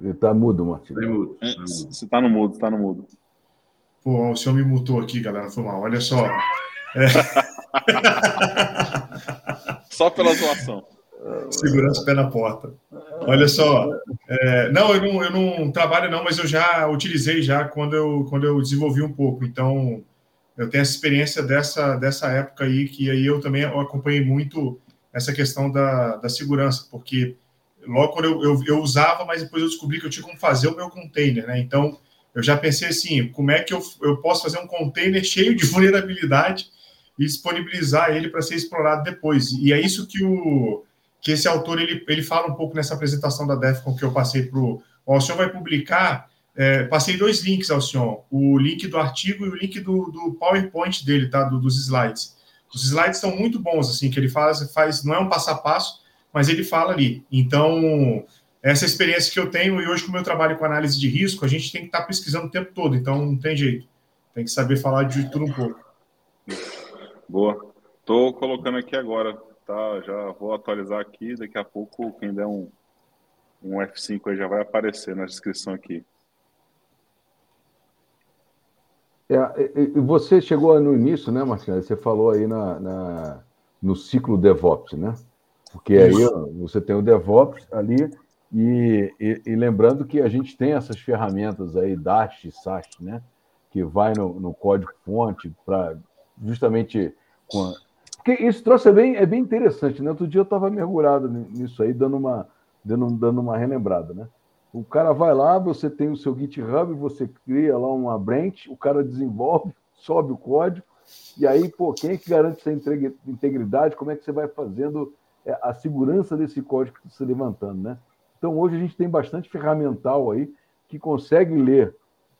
Ele está mudo, Martinelli. mudo. É, você está no mudo, está no mudo. Pô, o senhor me mutou aqui, galera. Foi mal. Olha só. É... só pela zoação. Segurança pé na porta. Olha só, é, não, eu não, eu não trabalho não, mas eu já utilizei já quando eu, quando eu desenvolvi um pouco. Então, eu tenho essa experiência dessa, dessa época aí, que aí eu também acompanhei muito essa questão da, da segurança, porque logo quando eu, eu, eu, usava, mas depois eu descobri que eu tinha como fazer o meu container, né? Então, eu já pensei assim, como é que eu, eu posso fazer um container cheio de vulnerabilidade e disponibilizar ele para ser explorado depois? E é isso que o que esse autor ele, ele fala um pouco nessa apresentação da DEFCON que eu passei para o. O senhor vai publicar. É, passei dois links ao senhor: o link do artigo e o link do, do PowerPoint dele, tá? Do, dos slides. Os slides são muito bons, assim, que ele faz, faz, não é um passo a passo, mas ele fala ali. Então, essa experiência que eu tenho, e hoje, como eu trabalho com análise de risco, a gente tem que estar tá pesquisando o tempo todo, então não tem jeito. Tem que saber falar de tudo um pouco. Boa. Estou colocando aqui agora tá, já vou atualizar aqui, daqui a pouco quem der um, um F5 aí já vai aparecer na descrição aqui. É, e você chegou no início, né, Marcelo? Você falou aí na, na, no ciclo DevOps, né? Porque aí você tem o DevOps ali, e, e, e, lembrando que a gente tem essas ferramentas aí, Dash e SAST, né? Que vai no, no código-fonte para justamente porque isso trouxe é bem, é bem interessante, né? Outro dia eu estava mergulhado nisso aí, dando uma, dando, dando uma relembrada, né? O cara vai lá, você tem o seu GitHub, você cria lá uma branch, o cara desenvolve, sobe o código, e aí, pô, quem é que garante essa integridade? Como é que você vai fazendo é, a segurança desse código se levantando, né? Então, hoje a gente tem bastante ferramental aí que consegue ler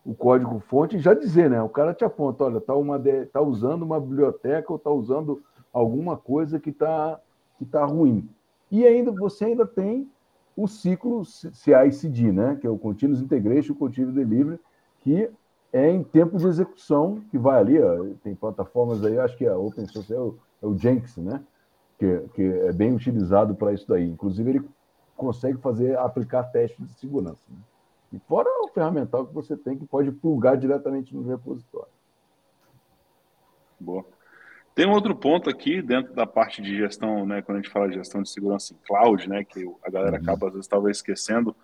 o código fonte e já dizer, né? O cara te aponta, olha, tá, uma, tá usando uma biblioteca ou tá usando alguma coisa que está que tá ruim. E ainda você ainda tem o ciclo CI/CD, né? que é o Continuous Integration, Continuous Delivery, que é em tempo de execução, que vai ali, ó, tem plataformas aí, acho que a Open Source é o, é o Jenkins, né? que, que é bem utilizado para isso daí. Inclusive, ele consegue fazer, aplicar testes de segurança. Né? E fora o ferramental que você tem, que pode plugar diretamente no repositório. Boa. Tem um outro ponto aqui dentro da parte de gestão, né, quando a gente fala de gestão de segurança em cloud, né, que a galera uhum. acaba às vezes talvez esquecendo,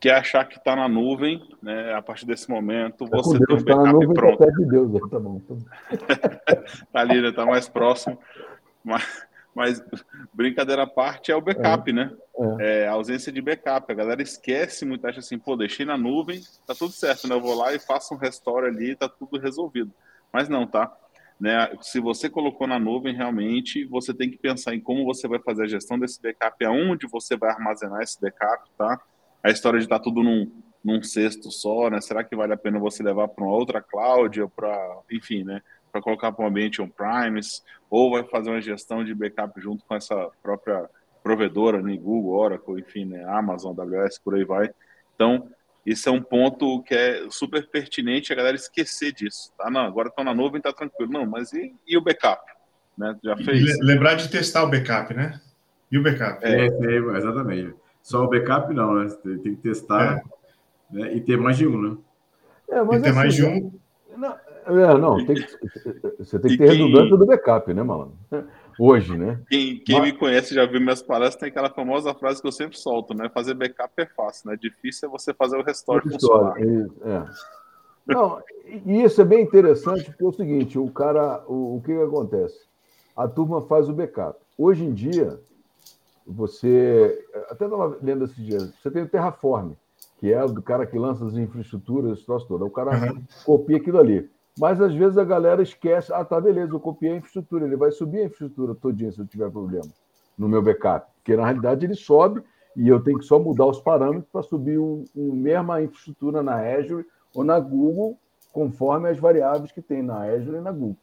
que é achar que está na nuvem, né, a partir desse momento tá você Deus, tem um backup tá pronto. Tá de Deus, tá bom. Tá, tá ali, né, tá mais próximo. Mas, mas brincadeira à parte é o backup, é, né? É. é. a ausência de backup. A galera esquece muito, acha assim, pô, deixei na nuvem, tá tudo certo, né? Eu vou lá e faço um restore ali, tá tudo resolvido. Mas não, tá? Né? Se você colocou na nuvem, realmente você tem que pensar em como você vai fazer a gestão desse backup, aonde você vai armazenar esse backup, tá? a história de estar tá tudo num, num cesto só, né? Será que vale a pena você levar para uma outra cloud ou para, enfim, né? Para colocar para um ambiente on-premise, ou vai fazer uma gestão de backup junto com essa própria provedora, né? Google, Oracle, enfim, né? Amazon, AWS, por aí vai. Então, isso é um ponto que é super pertinente a galera esquecer disso. Tá? Não, agora estão na nuvem, tá tranquilo. Não, mas e, e, o backup? Né? Já fez? Lembrar de testar o backup, né? E o backup? É, é exatamente. Só o backup não, né? Tem que testar é. né? e ter mais de um, né? É, mas e ter assim, mais de um. Não, é, não tem que, você tem que ter redundância do backup, né, malandro? Hoje, né? Quem, quem Mas... me conhece já viu minhas palestras, tem aquela famosa frase que eu sempre solto, né? Fazer backup é fácil, né? Difícil é você fazer o restore funcionar. É. Não, e isso é bem interessante, porque é o seguinte, o cara, o, o que, que acontece? A turma faz o backup. Hoje em dia, você, até estava lendo esses dias, você tem o Terraform, que é o cara que lança as infraestruturas, troço todo. O cara uhum. copia aquilo ali. Mas às vezes a galera esquece, ah, tá, beleza, eu copiei a infraestrutura, ele vai subir a infraestrutura todinha se eu tiver problema no meu backup. Porque na realidade ele sobe e eu tenho que só mudar os parâmetros para subir o, o mesma infraestrutura na Azure ou na Google, conforme as variáveis que tem na Azure e na Google.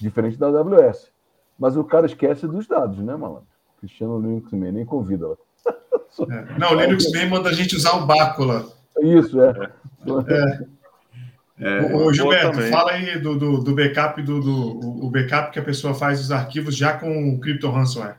Diferente da AWS. Mas o cara esquece dos dados, né, malandro? Cristiano Linux Man, nem convida lá. É. Não, o Linux Man manda a gente usar o Bácula. Isso, é. é. É, Ô, Gilberto, fala aí do, do, do backup do, do, o backup que a pessoa faz dos arquivos já com o Crypto Ransomware.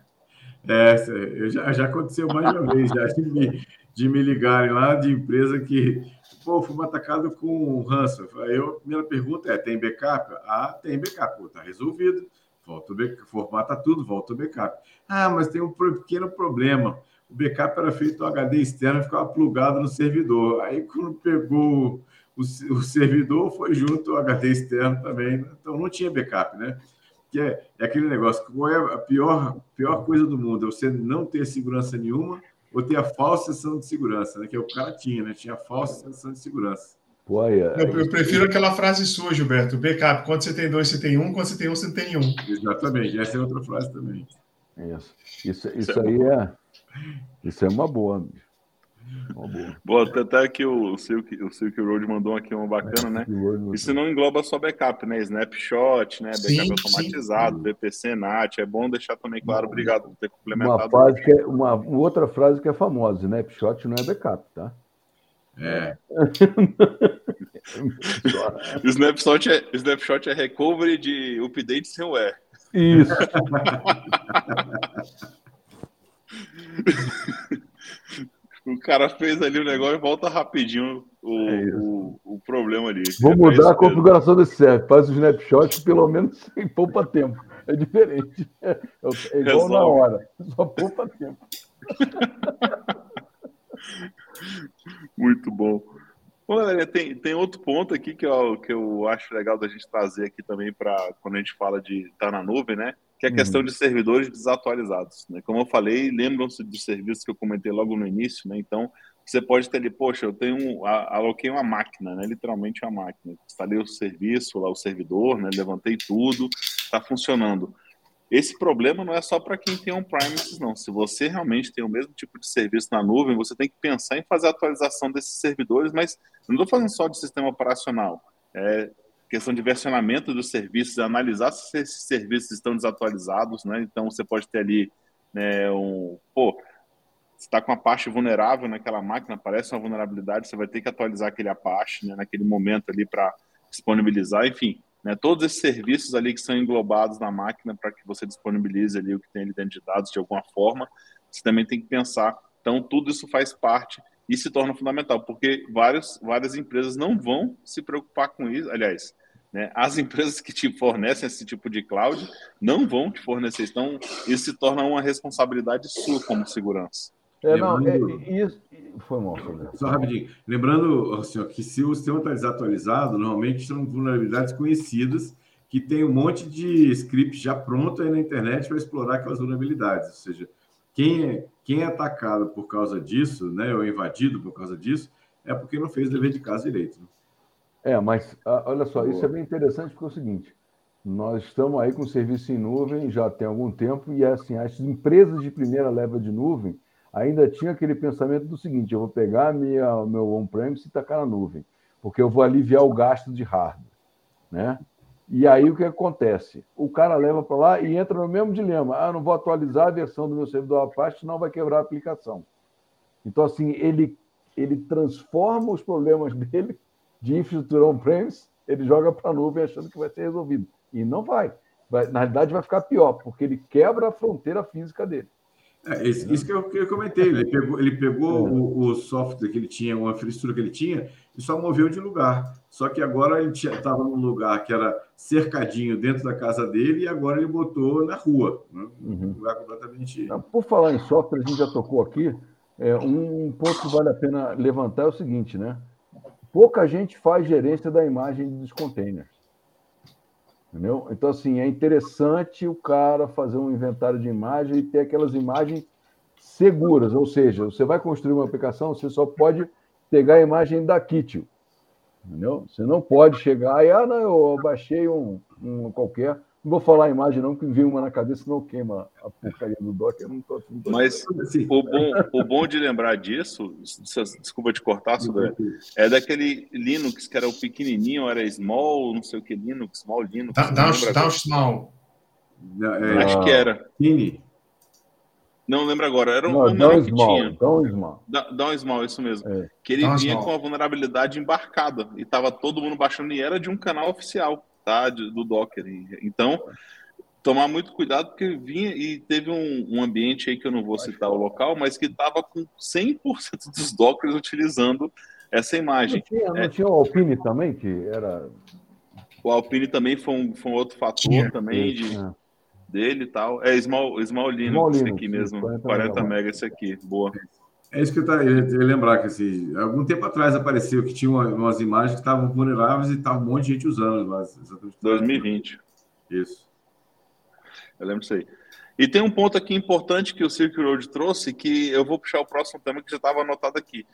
É, eu já, já aconteceu mais uma vez, já de me, de me ligarem lá de empresa que, pô, fui atacado com ransom. Aí eu, minha pergunta é, tem backup? Ah, tem backup. Pô, tá resolvido. Volta o backup, formata tudo, volta o backup. Ah, mas tem um pequeno problema. O backup era feito no HD externo e ficava plugado no servidor. Aí quando pegou o, o servidor foi junto ao HD externo também, né? então não tinha backup, né? Que é, é aquele negócio, qual é a pior, pior coisa do mundo? É você não ter segurança nenhuma ou ter a falsa sensação de segurança, né? Que é o cara tinha, né? Tinha a falsa sensação de segurança. Pô, é, eu, eu, prefiro aquela frase sua, Gilberto. Backup, quando você tem dois, você tem um, quando você tem um, você tem um. Exatamente, essa é outra frase também. Isso, isso, isso, isso é aí é, isso é uma boa. Boa, até que o Silk, o Silk Road mandou aqui uma bacana, né? Isso não engloba só backup, né? Snapshot, né? Backup sim, automatizado, sim. VPC, NAT. É bom deixar também claro, obrigado por ter complementado. Uma, frase que é, uma outra frase que é famosa: Snapshot não é backup, tá? É. snapshot, é, snapshot é recovery de update sem web. Isso. O cara fez ali o negócio e volta rapidinho o, é o, o, problema ali. Vou mudar a configuração desse server. Faz o snapshot pelo menos em poupa tempo. É diferente. É, é igual Resolve. na hora. Só poupa tempo. Muito bom. Bom, galera, tem, tem outro ponto aqui que eu, que eu acho legal da gente trazer aqui também para quando a gente fala de estar tá na nuvem, né? Que é a questão uhum. de servidores desatualizados. Né? Como eu falei, lembram-se dos serviços que eu comentei logo no início, né? Então, você pode ter ali, poxa, eu tenho, aloquei uma máquina, né? Literalmente uma máquina. Instalei o serviço, lá o servidor, né? Levantei tudo, está funcionando. Esse problema não é só para quem tem on-premises, não. Se você realmente tem o mesmo tipo de serviço na nuvem, você tem que pensar em fazer a atualização desses servidores, mas não estou falando só de sistema operacional. É, questão de versionamento dos serviços, analisar se esses serviços estão desatualizados, né? Então você pode ter ali né, um, pô, está com a parte vulnerável naquela máquina, aparece uma vulnerabilidade, você vai ter que atualizar aquele Apache né, naquele momento ali para disponibilizar, enfim, né, todos esses serviços ali que são englobados na máquina para que você disponibilize ali o que tem ali dentro de dados de alguma forma, você também tem que pensar. Então, tudo isso faz parte e se torna fundamental, porque vários, várias empresas não vão se preocupar com isso. Aliás, né? As empresas que te fornecem esse tipo de cloud não vão te fornecer, então isso se torna uma responsabilidade sua como segurança. É, não, é, isso foi mal. Só rapidinho. Lembrando assim, que se o sistema está desatualizado, normalmente são vulnerabilidades conhecidas que tem um monte de script já pronto aí na internet para explorar aquelas vulnerabilidades. Ou seja, quem é, quem é atacado por causa disso, né, ou invadido por causa disso, é porque não fez o dever de casa direito. Né? É, mas ah, olha só, isso é bem interessante porque é o seguinte: nós estamos aí com serviço em nuvem já tem algum tempo e assim as empresas de primeira leva de nuvem ainda tinha aquele pensamento do seguinte: eu vou pegar minha, meu on-premise e tacar na nuvem, porque eu vou aliviar o gasto de hardware. Né? E aí o que acontece? O cara leva para lá e entra no mesmo dilema. Ah, não vou atualizar a versão do meu servidor Apache, senão vai quebrar a aplicação. Então, assim, ele, ele transforma os problemas dele de infraestrutura on-premise, ele joga para a nuvem achando que vai ser resolvido. E não vai. vai. Na realidade, vai ficar pior, porque ele quebra a fronteira física dele. É, isso, isso que, eu, que eu comentei. Ele pegou, ele pegou é. o, o, software que ele tinha, uma infraestrutura que ele tinha, e só moveu de lugar. Só que agora ele estava num lugar que era cercadinho dentro da casa dele, e agora ele botou na rua. Né? Uhum. Um lugar completamente. Por falar em software, a gente já tocou aqui. É, um ponto que vale a pena levantar é o seguinte, né? Pouca gente faz gerência da imagem dos containers. Entendeu? Então, assim, é interessante o cara fazer um inventário de imagem e ter aquelas imagens seguras. Ou seja, você vai construir uma aplicação, você só pode pegar a imagem da Kitty. Entendeu? Você não pode chegar e, ah, não, eu baixei um, um qualquer não vou falar a imagem, não, que vem uma na cabeça, não queima a porcaria do Docker. Não tô, não tô Mas assim. o, bom, o bom de lembrar disso, desculpa te cortar, Sudé, é daquele Linux que era o pequenininho, era small, não sei o que, Linux, small Linux. Down, small. É, Acho que era. Mini. Não lembro agora. Era um não, down que small, tinha. Down small. Down small, isso mesmo. É. Que ele down vinha small. com a vulnerabilidade embarcada. E tava todo mundo baixando e era de um canal oficial tá? do Docker. Então, tomar muito cuidado, porque vinha e teve um, um ambiente aí que eu não vou citar o local, mas que estava com 100% dos Dockers utilizando essa imagem. Não tinha, não é, tinha o Alpine também, que era. O Alpine também foi um, foi um outro fator tinha, também de, é. dele e tal. É Small, Small Linux, Small Linux aqui mesmo. 40, 40 mega esse aqui. Boa. É isso que eu, tá, eu ia lembrar, que assim, algum tempo atrás apareceu que tinha umas imagens que estavam vulneráveis e estava um monte de gente usando. Mas, 2020. Isso. Eu lembro disso aí. E tem um ponto aqui importante que o Silk Road trouxe, que eu vou puxar o próximo tema que já estava anotado aqui.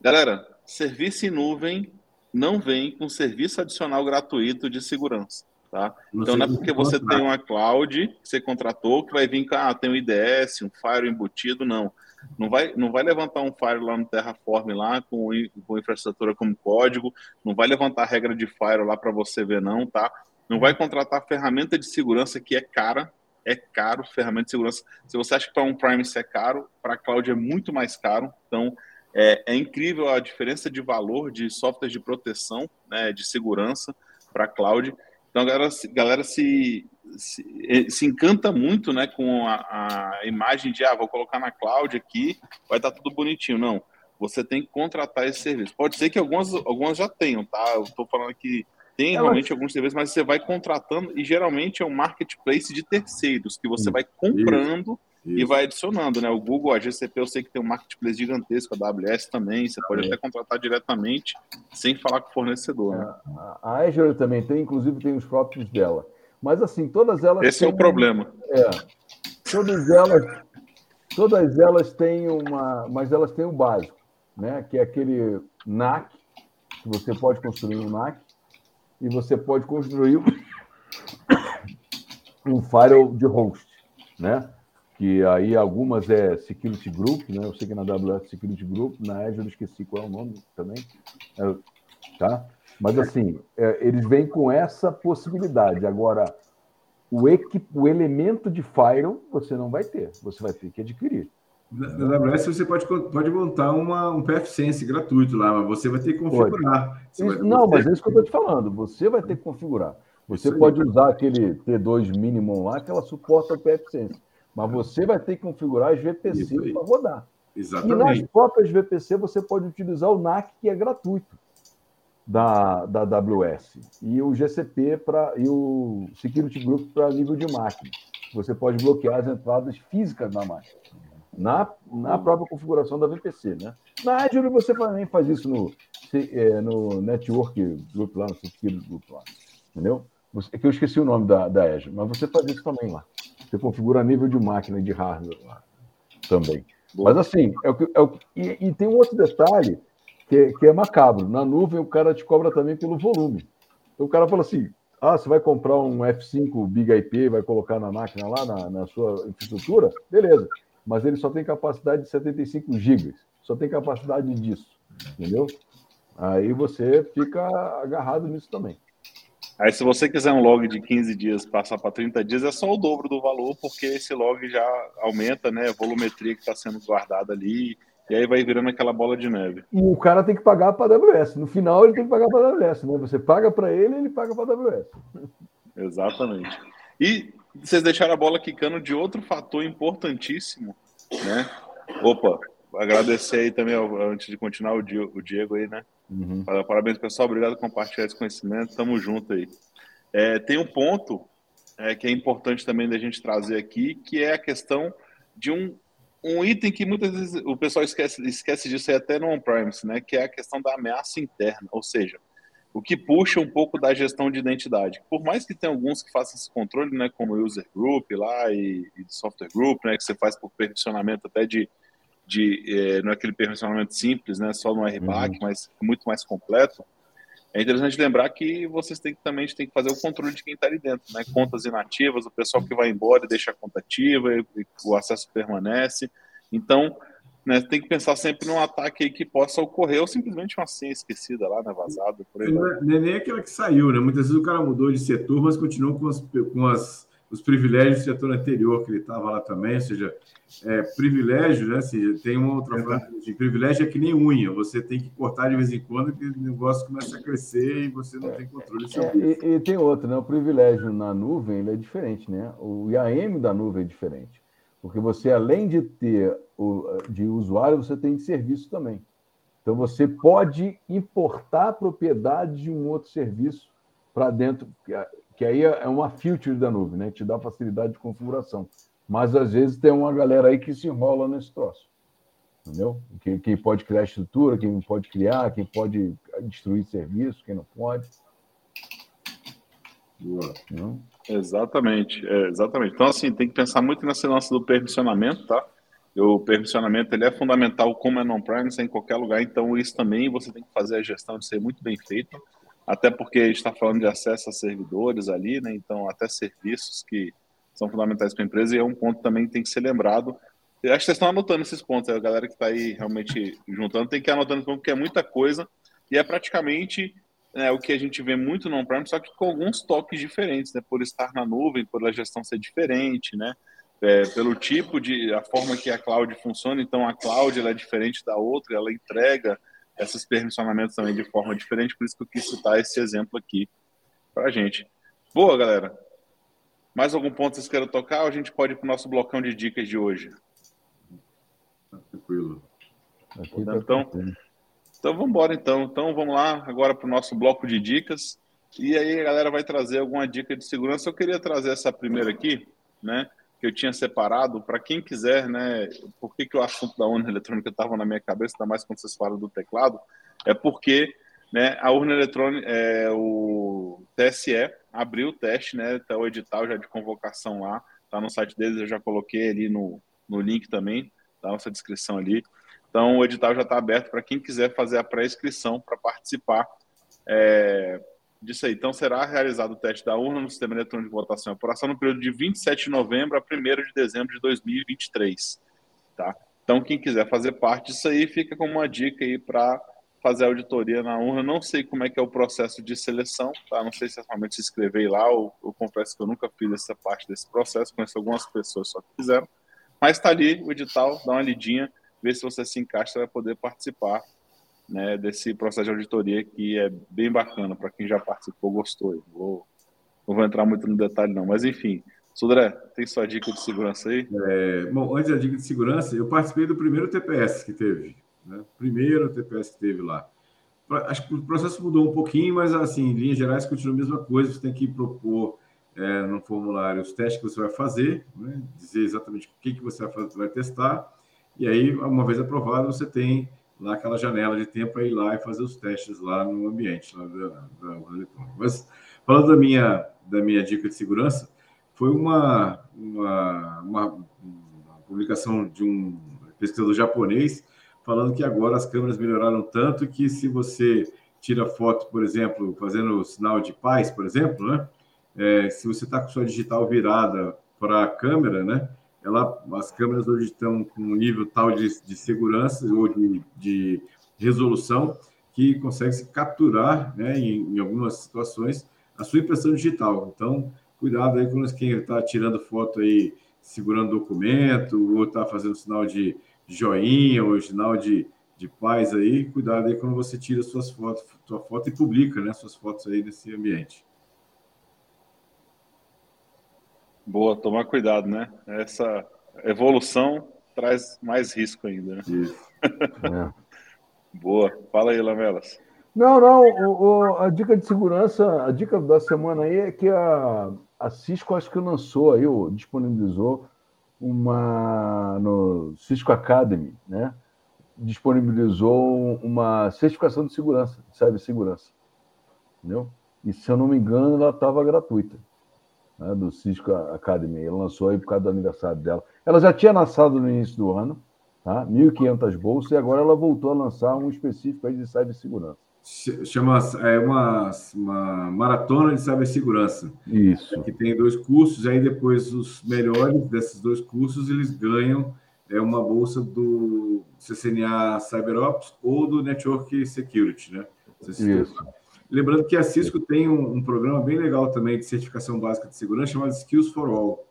Galera, serviço em nuvem não vem com serviço adicional gratuito de segurança. Tá? Então não é porque você tem uma cloud que você contratou que vai vir com, ah, tem um IDS, um Fire embutido, não. Não vai, não vai levantar um Fire lá no Terraform lá com, com infraestrutura como código, não vai levantar regra de Fire lá para você ver não, tá? Não vai contratar ferramenta de segurança que é cara, é caro, ferramenta de segurança. Se você acha que para um Prime isso é caro, para cloud é muito mais caro. Então, é, é, incrível a diferença de valor de softwares de proteção, né, de segurança para cloud. Então, a galera, galera se, se, se, encanta muito né, com a, a, imagem de, ah, vou colocar na cloud aqui, vai estar tá tudo bonitinho. Não, você tem que contratar esse serviço. Pode ser que algumas, algumas já tenham, tá? Eu estou falando que tem realmente alguns serviços, mas você vai contratando e geralmente é um marketplace de terceiros que você vai comprando isso. E vai adicionando, né? O Google, a GCP, eu sei que tem um marketplace gigantesco, a AWS também, você pode até contratar diretamente sem falar com o fornecedor. Né? A Azure também tem, inclusive tem os próprios dela. Mas assim, todas elas. Esse têm, é o problema. É. Todas elas, todas elas têm uma. Mas elas têm o básico, né? Que é aquele NAC, que você pode construir um NAC, e você pode construir um firewall de host, né? Que aí algumas é Security Group, né? Eu sei que na AWS Security Group, na Azure eu esqueci qual é o nome também, é, tá? Mas, assim, é, eles vêm com essa possibilidade. Agora, o, equip, o elemento de Firewall você não vai ter, você vai ter que adquirir. Na AWS você pode, pode montar uma, um PFSense gratuito lá, mas você vai ter que configurar. Isso, vai, não, mas é isso que eu estou te falando. Você vai ter que configurar. Você pode usar aquele T2 Minimum lá, que ela suporta o PFSense. Mas você vai ter que configurar as VPC para rodar. Exatamente. E nas próprias VPC você pode utilizar o NAC, que é gratuito da, da AWS e o GCP para e o Security Group para nível de máquina. Você pode bloquear as entradas físicas na máquina, na, na própria configuração da VPC, né? Na Azure você também faz isso no, é, no Network Group lá, no Security Group lá, entendeu? É que eu esqueci o nome da, da Azure, mas você faz isso também lá. Você configura a nível de máquina e de hardware lá também. Mas assim, é o que, é o, e, e tem um outro detalhe que, que é macabro. Na nuvem, o cara te cobra também pelo volume. Então, o cara fala assim: ah, você vai comprar um F5 Big IP, vai colocar na máquina lá, na, na sua infraestrutura? Beleza. mas ele só tem capacidade de 75 gigas. Só tem capacidade disso, entendeu? Aí você fica agarrado nisso também. Aí, se você quiser um log de 15 dias passar para 30 dias, é só o dobro do valor, porque esse log já aumenta né, a volumetria que está sendo guardada ali, e aí vai virando aquela bola de neve. E o cara tem que pagar para a AWS. No final, ele tem que pagar para a AWS. Né? Você paga para ele, ele paga para a AWS. Exatamente. E vocês deixaram a bola quicando de outro fator importantíssimo, né? Opa, agradecer aí também, antes de continuar, o Diego aí, né? Uhum. Parabéns, pessoal. Obrigado por compartilhar esse conhecimento. Tamo junto aí. É, tem um ponto é, que é importante também da gente trazer aqui, que é a questão de um, um item que muitas vezes o pessoal esquece, esquece disso aí até no on-premise, né? Que é a questão da ameaça interna. Ou seja, o que puxa um pouco da gestão de identidade. Por mais que tenha alguns que façam esse controle, né, como user group lá e, e software group, né, que você faz por permissionamento até de, de é, não é aquele permissionamento simples, né, só no RBAC, uhum. mas muito mais completo. É interessante lembrar que vocês têm, também têm que fazer o controle de quem está ali dentro, né, contas inativas, o pessoal que vai embora e deixa a conta ativa, e, e o acesso permanece. Então, né, tem que pensar sempre num ataque que possa ocorrer, ou simplesmente uma senha esquecida lá, né, vazada. Por aí, não, é, não é nem aquela que saiu, né? Muitas vezes o cara mudou de setor, mas continuou com, as, com as, os privilégios do setor anterior, que ele estava lá também, ou seja, é, privilégio, né? Assim, tem uma outra é frase de privilégio é que nem unha, você tem que cortar de vez em quando, que o negócio começa a crescer e você não tem controle sobre é, isso. E, e, tem outro, né? O privilégio na nuvem ele é diferente, né? O IAM da nuvem é diferente. Porque você, além de ter o, de usuário, você tem de serviço também. Então, você pode importar propriedade de um outro serviço para dentro, que aí é uma feature da nuvem, né? Te dá facilidade de configuração. Mas, às vezes, tem uma galera aí que se enrola nesse troço. Entendeu? Quem, quem pode criar estrutura, quem não pode criar, quem pode destruir serviço, quem não pode. Boa. Não? Exatamente, é, exatamente. Então, assim, tem que pensar muito nessa lance do permissionamento, tá? O permissionamento ele é fundamental como é non-premise em qualquer lugar, então isso também você tem que fazer a gestão de ser muito bem feito, até porque a gente está falando de acesso a servidores ali, né? Então, até serviços que são fundamentais para a empresa, e é um ponto também que tem que ser lembrado. Eu acho que vocês estão anotando esses pontos, a galera que está aí realmente juntando tem que ir anotando porque é muita coisa, e é praticamente é, o que a gente vê muito no on-prem, só que com alguns toques diferentes, né? Por estar na nuvem, por a gestão ser diferente, né? É, pelo tipo de a forma que a cloud funciona, então a cloud ela é diferente da outra, ela entrega esses permissionamentos também de forma diferente, por isso que eu quis citar esse exemplo aqui para a gente. Boa, galera. Mais algum ponto vocês queiram tocar ou a gente pode ir para o nosso blocão de dicas de hoje? Tá tranquilo. Aqui tá então, tranquilo. Então vamos embora então. Então vamos lá agora para o nosso bloco de dicas. E aí a galera vai trazer alguma dica de segurança. Eu queria trazer essa primeira aqui, né? Que eu tinha separado para quem quiser, né? Por que, que o assunto da urna eletrônica estava na minha cabeça, ainda mais quando vocês falam do teclado? É porque né, a urna eletrônica, é, o TSE abriu o teste, né? Tá o edital já de convocação lá, tá no site deles, eu já coloquei ali no, no link também, tá nossa descrição ali. Então, o edital já está aberto para quem quiser fazer a pré-inscrição para participar é, disso aí. Então, será realizado o teste da urna no sistema eletrônico de votação e apuração no período de 27 de novembro a 1 de dezembro de 2023. Tá? Então, quem quiser fazer parte disso aí, fica como uma dica aí para fazer auditoria na urna. Não sei como é que é o processo de seleção, tá? Não sei se somente se inscrever lá, ou eu confesso que eu nunca fiz essa parte desse processo, conheço algumas pessoas só que fizeram. Mas está ali o edital, dá uma lidinha ver se você se encaixa para poder participar né, desse processo de auditoria que é bem bacana para quem já participou, gostou. Vou, não vou entrar muito no detalhe não, mas enfim. Sudré, tem sua dica de segurança aí? É, bom, antes da dica de segurança, eu participei do primeiro TPS que teve, né? Primeiro TPS que teve lá. Acho que o processo mudou um pouquinho, mas assim, em linhas gerais continua a mesma coisa. Você tem que propor é, no formulário os testes que você vai fazer, né? dizer exatamente o que, que você vai, fazer, vai testar e aí, uma vez aprovado, você tem lá aquela janela de tempo para ir lá e fazer os testes lá no ambiente lá da, da eletrônica. Mas falando da minha, da minha dica de segurança, foi uma, uma, uma, uma publicação de um pesquisador japonês falando que agora as câmeras melhoraram tanto que se você tira foto, por exemplo, fazendo sinal de paz, por exemplo, né? É, se você está com sua digital virada para a câmera, né? Ela, as câmeras hoje estão com um nível tal de, de segurança ou de, de resolução que consegue se capturar, né, em, em, algumas situações, a sua impressão digital. Então, cuidado aí com quem está tirando foto aí, segurando documento, ou está fazendo sinal de joinha, ou sinal de, de paz aí. Cuidado aí quando você tira suas fotos, sua foto e publica, né, suas fotos aí nesse ambiente. Boa, tomar cuidado, né? Essa evolução traz mais risco ainda, né? Isso. É. Boa. Fala aí, Lamelas. Não, não, o, o, a dica de segurança, a dica da semana aí é que a, a Cisco acho que lançou aí, disponibilizou uma no Cisco Academy, né? Disponibilizou uma certificação de segurança, de cibersegurança. Entendeu? E se eu não me engano, ela estava gratuita né, do Cisco Academy. Ela lançou aí por causa do aniversário dela. Ela já tinha lançado no início do ano, tá? 1.500 bolsas, e agora ela voltou a lançar um específico aí de cibersegurança. Chama é uma, uma maratona de cibersegurança. Isso. Que tem dois cursos, aí depois os melhores desses dois cursos eles ganham é uma bolsa do CCNA CyberOps ou do Network Security, né? Isso. Lembrando que a Cisco tem um, um, programa bem legal também de certificação básica de segurança chamado Skills for All.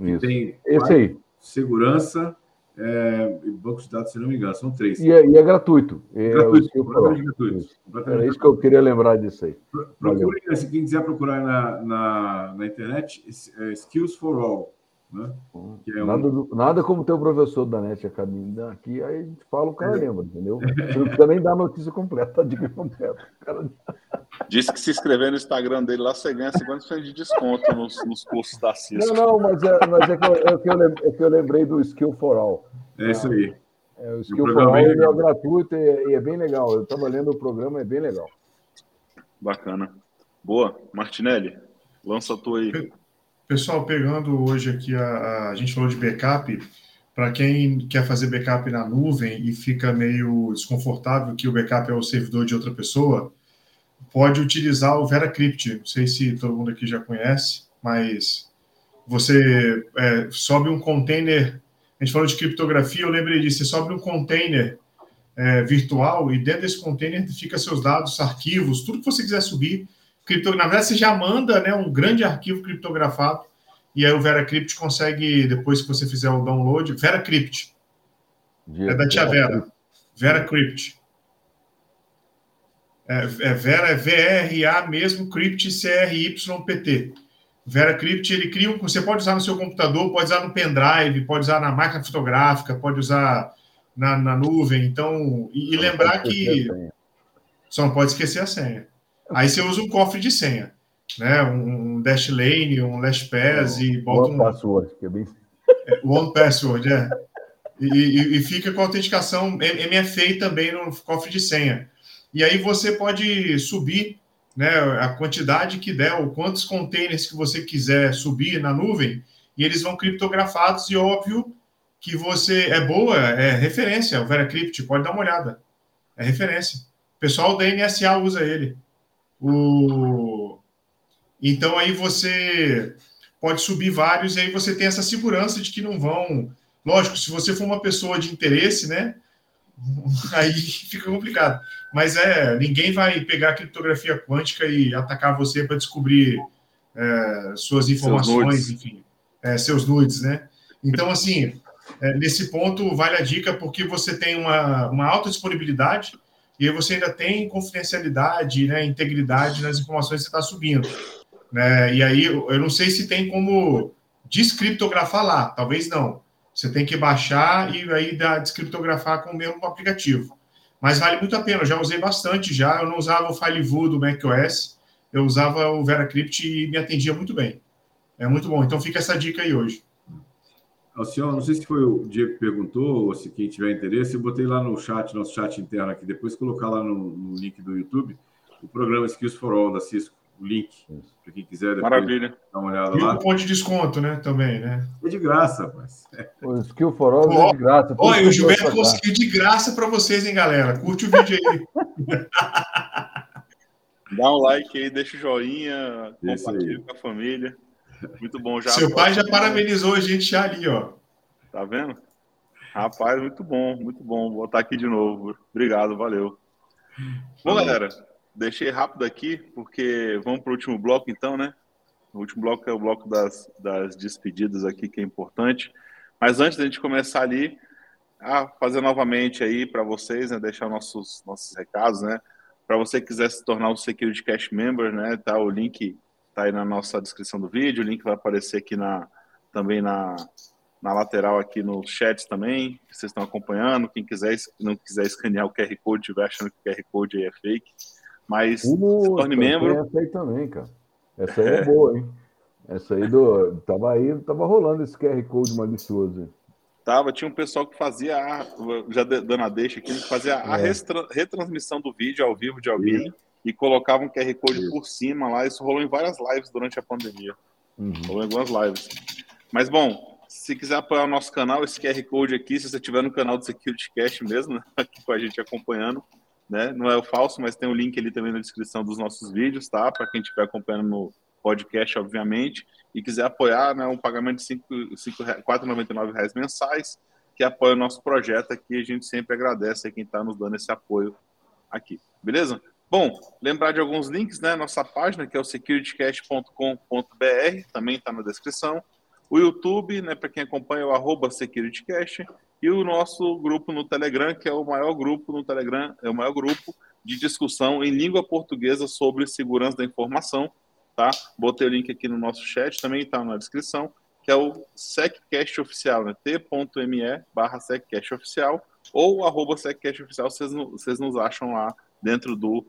Isso. Tem Esse aí. Segurança é, e banco de dados, se não me engano, são três. E é, e é gratuito. É gratuito, completamente gratuito. Era isso que eu queria lembrar disso aí. Procure, se quem quiser procurar na, na, na internet, é Skills for All. Né? É um... nada, nada como ter o professor da NET Academy aqui, aí a gente fala, o cara é. lembra, entendeu? Não precisa nem dar a notícia completa, a dica completa. Cara... Disse que se inscrever no Instagram dele lá, você ganha 50% de desconto nos, nos cursos da Cisco. Não, não, mas é, mas é, que, eu, é, que eu lembrei, é que eu lembrei do Skill for All. É isso aí. É, o Skill for All é, é gratuito e, e é bem legal. Eu estava lendo o programa, é bem legal. Bacana. Boa. Martinelli, lança a tua aí. Pessoal, pegando hoje aqui, a, a gente falou de backup. Para quem quer fazer backup na nuvem e fica meio desconfortável que o backup é o servidor de outra pessoa, pode utilizar o VeraCrypt. Não sei se todo mundo aqui já conhece, mas você é, sobe um container. A gente falou de criptografia, eu lembrei disso. Você sobe um container é, virtual e dentro desse container fica seus dados, arquivos, tudo que você quiser subir cripto, na verdade, você já manda né, um grande arquivo criptografado e aí o VeraCrypt consegue, depois que você fizer o download, VeraCrypt. É da tia Vera. VeraCrypt. É, é Vera, é V-R-A mesmo, Crypt, C-R-Y-P-T. VeraCrypt, ele cria um. Você pode usar no seu computador, pode usar no pendrive, pode usar na máquina fotográfica, pode usar na, na nuvem. Então, e, e lembrar que. Só não pode esquecer a senha. Aí você usa um cofre de senha, né? Um dash lane, um LastPass e bota one um password, que é bem é, one password, é. E, e, e, fica com a autenticação MFA também no cofre de senha. E aí você pode subir né, a quantidade que der, ou quantos containers que você quiser subir na nuvem, e eles vão criptografados, e óbvio que você é boa, é referência, o VeraCrypt, pode dar uma olhada. É referência. O pessoal da NSA usa ele. O... Então aí você pode subir vários e aí você tem essa segurança de que não vão. Lógico, se você for uma pessoa de interesse, né? Aí fica complicado. Mas é, ninguém vai pegar a criptografia quântica e atacar você para descobrir é, suas informações, enfim, é, seus nudes, né? Então, assim, é, nesse ponto vale a dica porque você tem uma, uma alta disponibilidade e você ainda tem confidencialidade, né, integridade nas informações que você está subindo. Né? E aí eu não sei se tem como descriptografar lá, talvez não. Você tem que baixar e aí descriptografar com o mesmo aplicativo. Mas vale muito a pena, eu já usei bastante já. Eu não usava o FileView do macOS, eu usava o VeraCrypt e me atendia muito bem. É muito bom. Então fica essa dica aí hoje. Alcione, não sei se foi o Diego que perguntou, ou se quem tiver interesse, eu botei lá no chat, nosso chat interno aqui, depois colocar lá no, no link do YouTube, o programa Skills for All da Cisco, o link, para quem quiser depois Maravilha. dar uma olhada e lá. E um ponto de desconto, né, também, né? É de graça, mas... O Skill for All oh, é de graça. Olha, o Gilberto conseguiu de graça para vocês, hein, galera? Curte o vídeo aí. Dá um like aí, deixa o joinha, compartilha com a família. Muito bom já. Seu pai já parabenizou a gente já ali, ó. Tá vendo? Rapaz, muito bom, muito bom. Vou estar aqui de novo. Obrigado, valeu. Bom, galera, deixei rápido aqui, porque vamos para o último bloco, então, né? O último bloco é o bloco das, das despedidas aqui, que é importante. Mas antes da gente começar ali, a fazer novamente aí para vocês, né, deixar nossos, nossos recados, né? Para você que quiser se tornar um Security Cash Member, né? Tá o link tá aí na nossa descrição do vídeo, o link vai aparecer aqui na também na, na lateral aqui no chat também, que vocês estão acompanhando. Quem quiser não quiser escanear o QR Code, estiver achando que o QR Code aí é fake, mas uh, se torne membro. Essa aí também, cara. Essa aí é, é boa, hein? Essa aí do tava aí, tava rolando esse QR Code malicioso. Tava, tinha um pessoal que fazia, a, já dando a deixa aqui, que fazia a é. retransmissão do vídeo ao vivo de alguém Isso. e colocava um QR Code Isso. por cima lá. Isso rolou em várias lives durante a pandemia. Uhum. Rolou em algumas lives. Mas, bom, se quiser apoiar o nosso canal, esse QR Code aqui, se você estiver no canal do Security Cast mesmo, aqui com a gente acompanhando, né? Não é o falso, mas tem o um link ali também na descrição dos nossos vídeos, tá? Para quem estiver acompanhando no podcast, obviamente e quiser apoiar, né, um pagamento de R$ 4,99 mensais, que apoia o nosso projeto aqui, a gente sempre agradece a quem está nos dando esse apoio aqui, beleza? Bom, lembrar de alguns links, né, nossa página, que é o securitycast.com.br, também está na descrição, o YouTube, né, para quem acompanha, é o arroba securitycast, e o nosso grupo no Telegram, que é o maior grupo no Telegram, é o maior grupo de discussão em língua portuguesa sobre segurança da informação, tá? Botei o link aqui no nosso chat, também está na descrição, que é o SecCast Oficial, né? t.me barra SecCast Oficial ou arroba SecCast Oficial, vocês, vocês nos acham lá dentro do,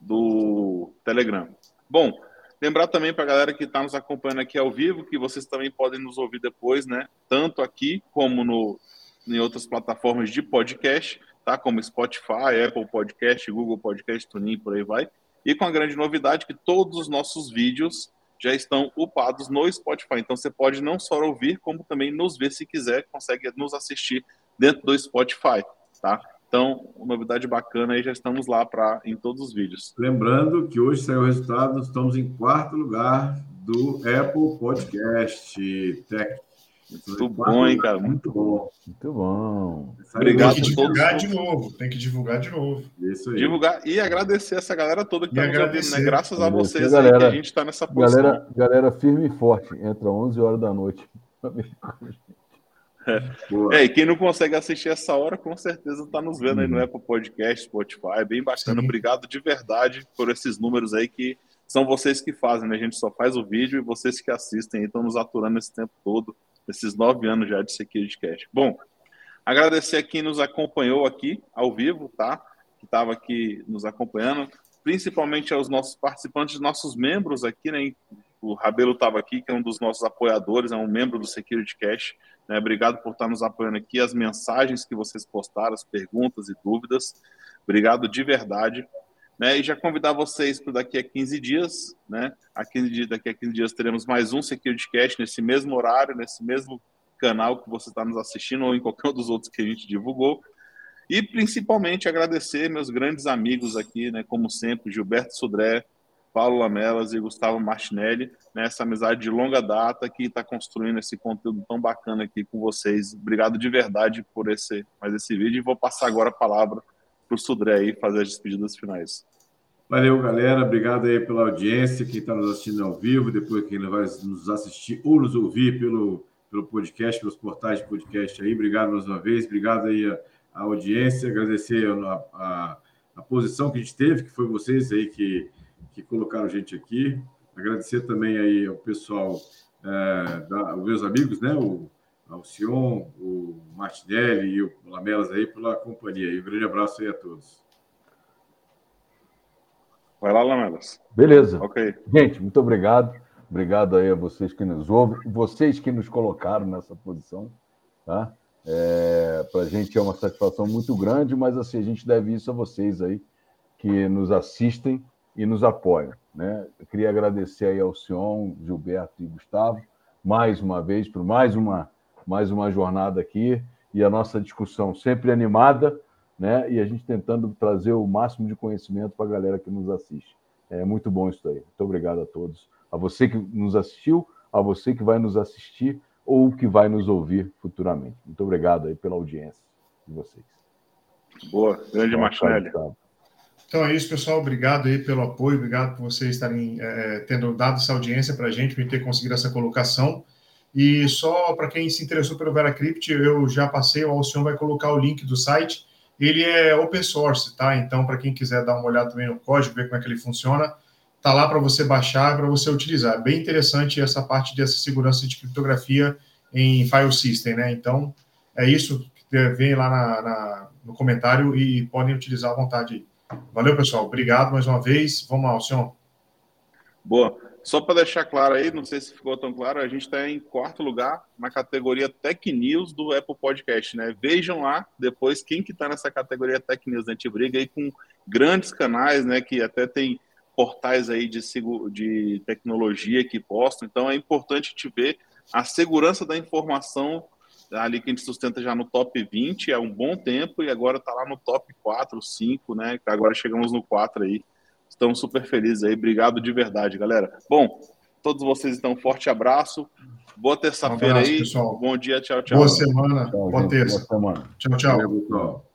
do Telegram. Bom, lembrar também para a galera que está nos acompanhando aqui ao vivo, que vocês também podem nos ouvir depois, né? Tanto aqui como no, em outras plataformas de podcast, tá? Como Spotify, Apple Podcast, Google Podcast, TuneIn, por aí vai. E com a grande novidade que todos os nossos vídeos já estão upados no Spotify. Então você pode não só ouvir, como também nos ver se quiser, consegue nos assistir dentro do Spotify, tá? Então, novidade bacana aí, já estamos lá para em todos os vídeos. Lembrando que hoje saiu o resultado, estamos em quarto lugar do Apple Podcast Tech muito bom, hein, cara? Muito bom. Muito bom. Obrigado tem que divulgar de novo. Tem que divulgar de novo. Isso aí. Divulgar e agradecer essa galera toda que está nos ouvindo, né? Graças a vocês galera, aí que a gente está nessa posição. Galera, galera firme e forte. Entra 11 horas da noite. É. é, e quem não consegue assistir essa hora, com certeza está nos vendo aí no uhum. Apple Podcast, Spotify. É bem bacana. Sim. Obrigado de verdade por esses números aí que são vocês que fazem, né? A gente só faz o vídeo e vocês que assistem estão nos aturando esse tempo todo nesses nove anos já de Security Cash. Bom, agradecer a quem nos acompanhou aqui ao vivo, tá? Que estava aqui nos acompanhando, principalmente aos nossos participantes, nossos membros aqui, né? O Rabelo estava aqui, que é um dos nossos apoiadores, é um membro do Security Cash. Né? Obrigado por estar nos apoiando aqui, as mensagens que vocês postaram, as perguntas e dúvidas. Obrigado de verdade. Né, e já convidar vocês para daqui a 15 dias, né? A 15 dias, daqui a 15 dias teremos mais um Security Cast nesse mesmo horário, nesse mesmo canal que você está nos assistindo ou em qualquer um dos outros que a gente divulgou. E principalmente agradecer meus grandes amigos aqui, né, como sempre, Gilberto Sudré, Paulo Lamelas e Gustavo Martinelli, né, essa amizade de longa data que está construindo esse conteúdo tão bacana aqui com vocês. Obrigado de verdade por esse, mais esse vídeo e vou passar agora a palavra para o Sudré aí fazer as despedidas finais. Valeu, galera. Obrigado aí pela audiência, quem está nos assistindo ao vivo, depois quem vai nos assistir ou nos ouvir pelo, pelo podcast, pelos portais de podcast aí. Obrigado mais uma vez. Obrigado aí a, audiência. Agradecer a, a, a, posição que a gente teve, que foi vocês aí que, que colocaram a gente aqui. Agradecer também aí ao pessoal, é, da, meus amigos, né? O, Alcion, o Martinelli e o Lamelas aí pela companhia. E um grande abraço aí a todos. Vai lá, Lamelas. Beleza. Ok. Gente, muito obrigado. Obrigado aí a vocês que nos ouvem, vocês que nos colocaram nessa posição, tá? É, Para a gente é uma satisfação muito grande, mas assim, a gente deve isso a vocês aí que nos assistem e nos apoiam. Né? Eu queria agradecer aí ao Sion, Gilberto e Gustavo, mais uma vez, por mais uma mais uma jornada aqui e a nossa discussão sempre animada, né? E a gente tentando trazer o máximo de conhecimento para a galera que nos assiste. É muito bom isso aí. Muito obrigado a todos. A você que nos assistiu, a você que vai nos assistir, ou que vai nos ouvir futuramente. Muito obrigado aí pela audiência de vocês. Boa, grande Martinelli. Então é isso, pessoal. Obrigado aí pelo apoio, obrigado por vocês estarem é, tendo dado essa audiência para a gente, por ter conseguido essa colocação. E só para quem se interessou pelo VeraCrypt, eu já passei, o Alcion vai colocar o link do site. Ele é open source, tá? Então, para quem quiser dar uma olhada também no código, ver como é que ele funciona, tá lá para você baixar, para você utilizar. Bem interessante essa parte dessa segurança de criptografia em file system, né? Então, é isso. Vem lá na, na, no comentário e podem utilizar à vontade. Valeu, pessoal. Obrigado mais uma vez. Vamos lá, Alcion. Boa. Só para deixar claro aí, não sei se ficou tão claro, a gente está em quarto lugar na categoria Tech News do Apple Podcast, né? Vejam lá depois quem que está nessa categoria Tech News. Né? A gente briga aí com grandes canais, né? Que até tem portais aí de, de tecnologia que postam. Então é importante te ver a segurança da informação ali que a gente sustenta já no top 20 há um bom tempo e agora está lá no top 4, 5, né? Agora chegamos no 4 aí. Estamos super felizes aí. Obrigado de verdade, galera. Bom, todos vocês então, forte abraço. Boa terça-feira um aí. Pessoal. Bom dia, tchau, tchau. Boa semana. Tchau, boa terça. Boa semana. Tchau, tchau. Valeu,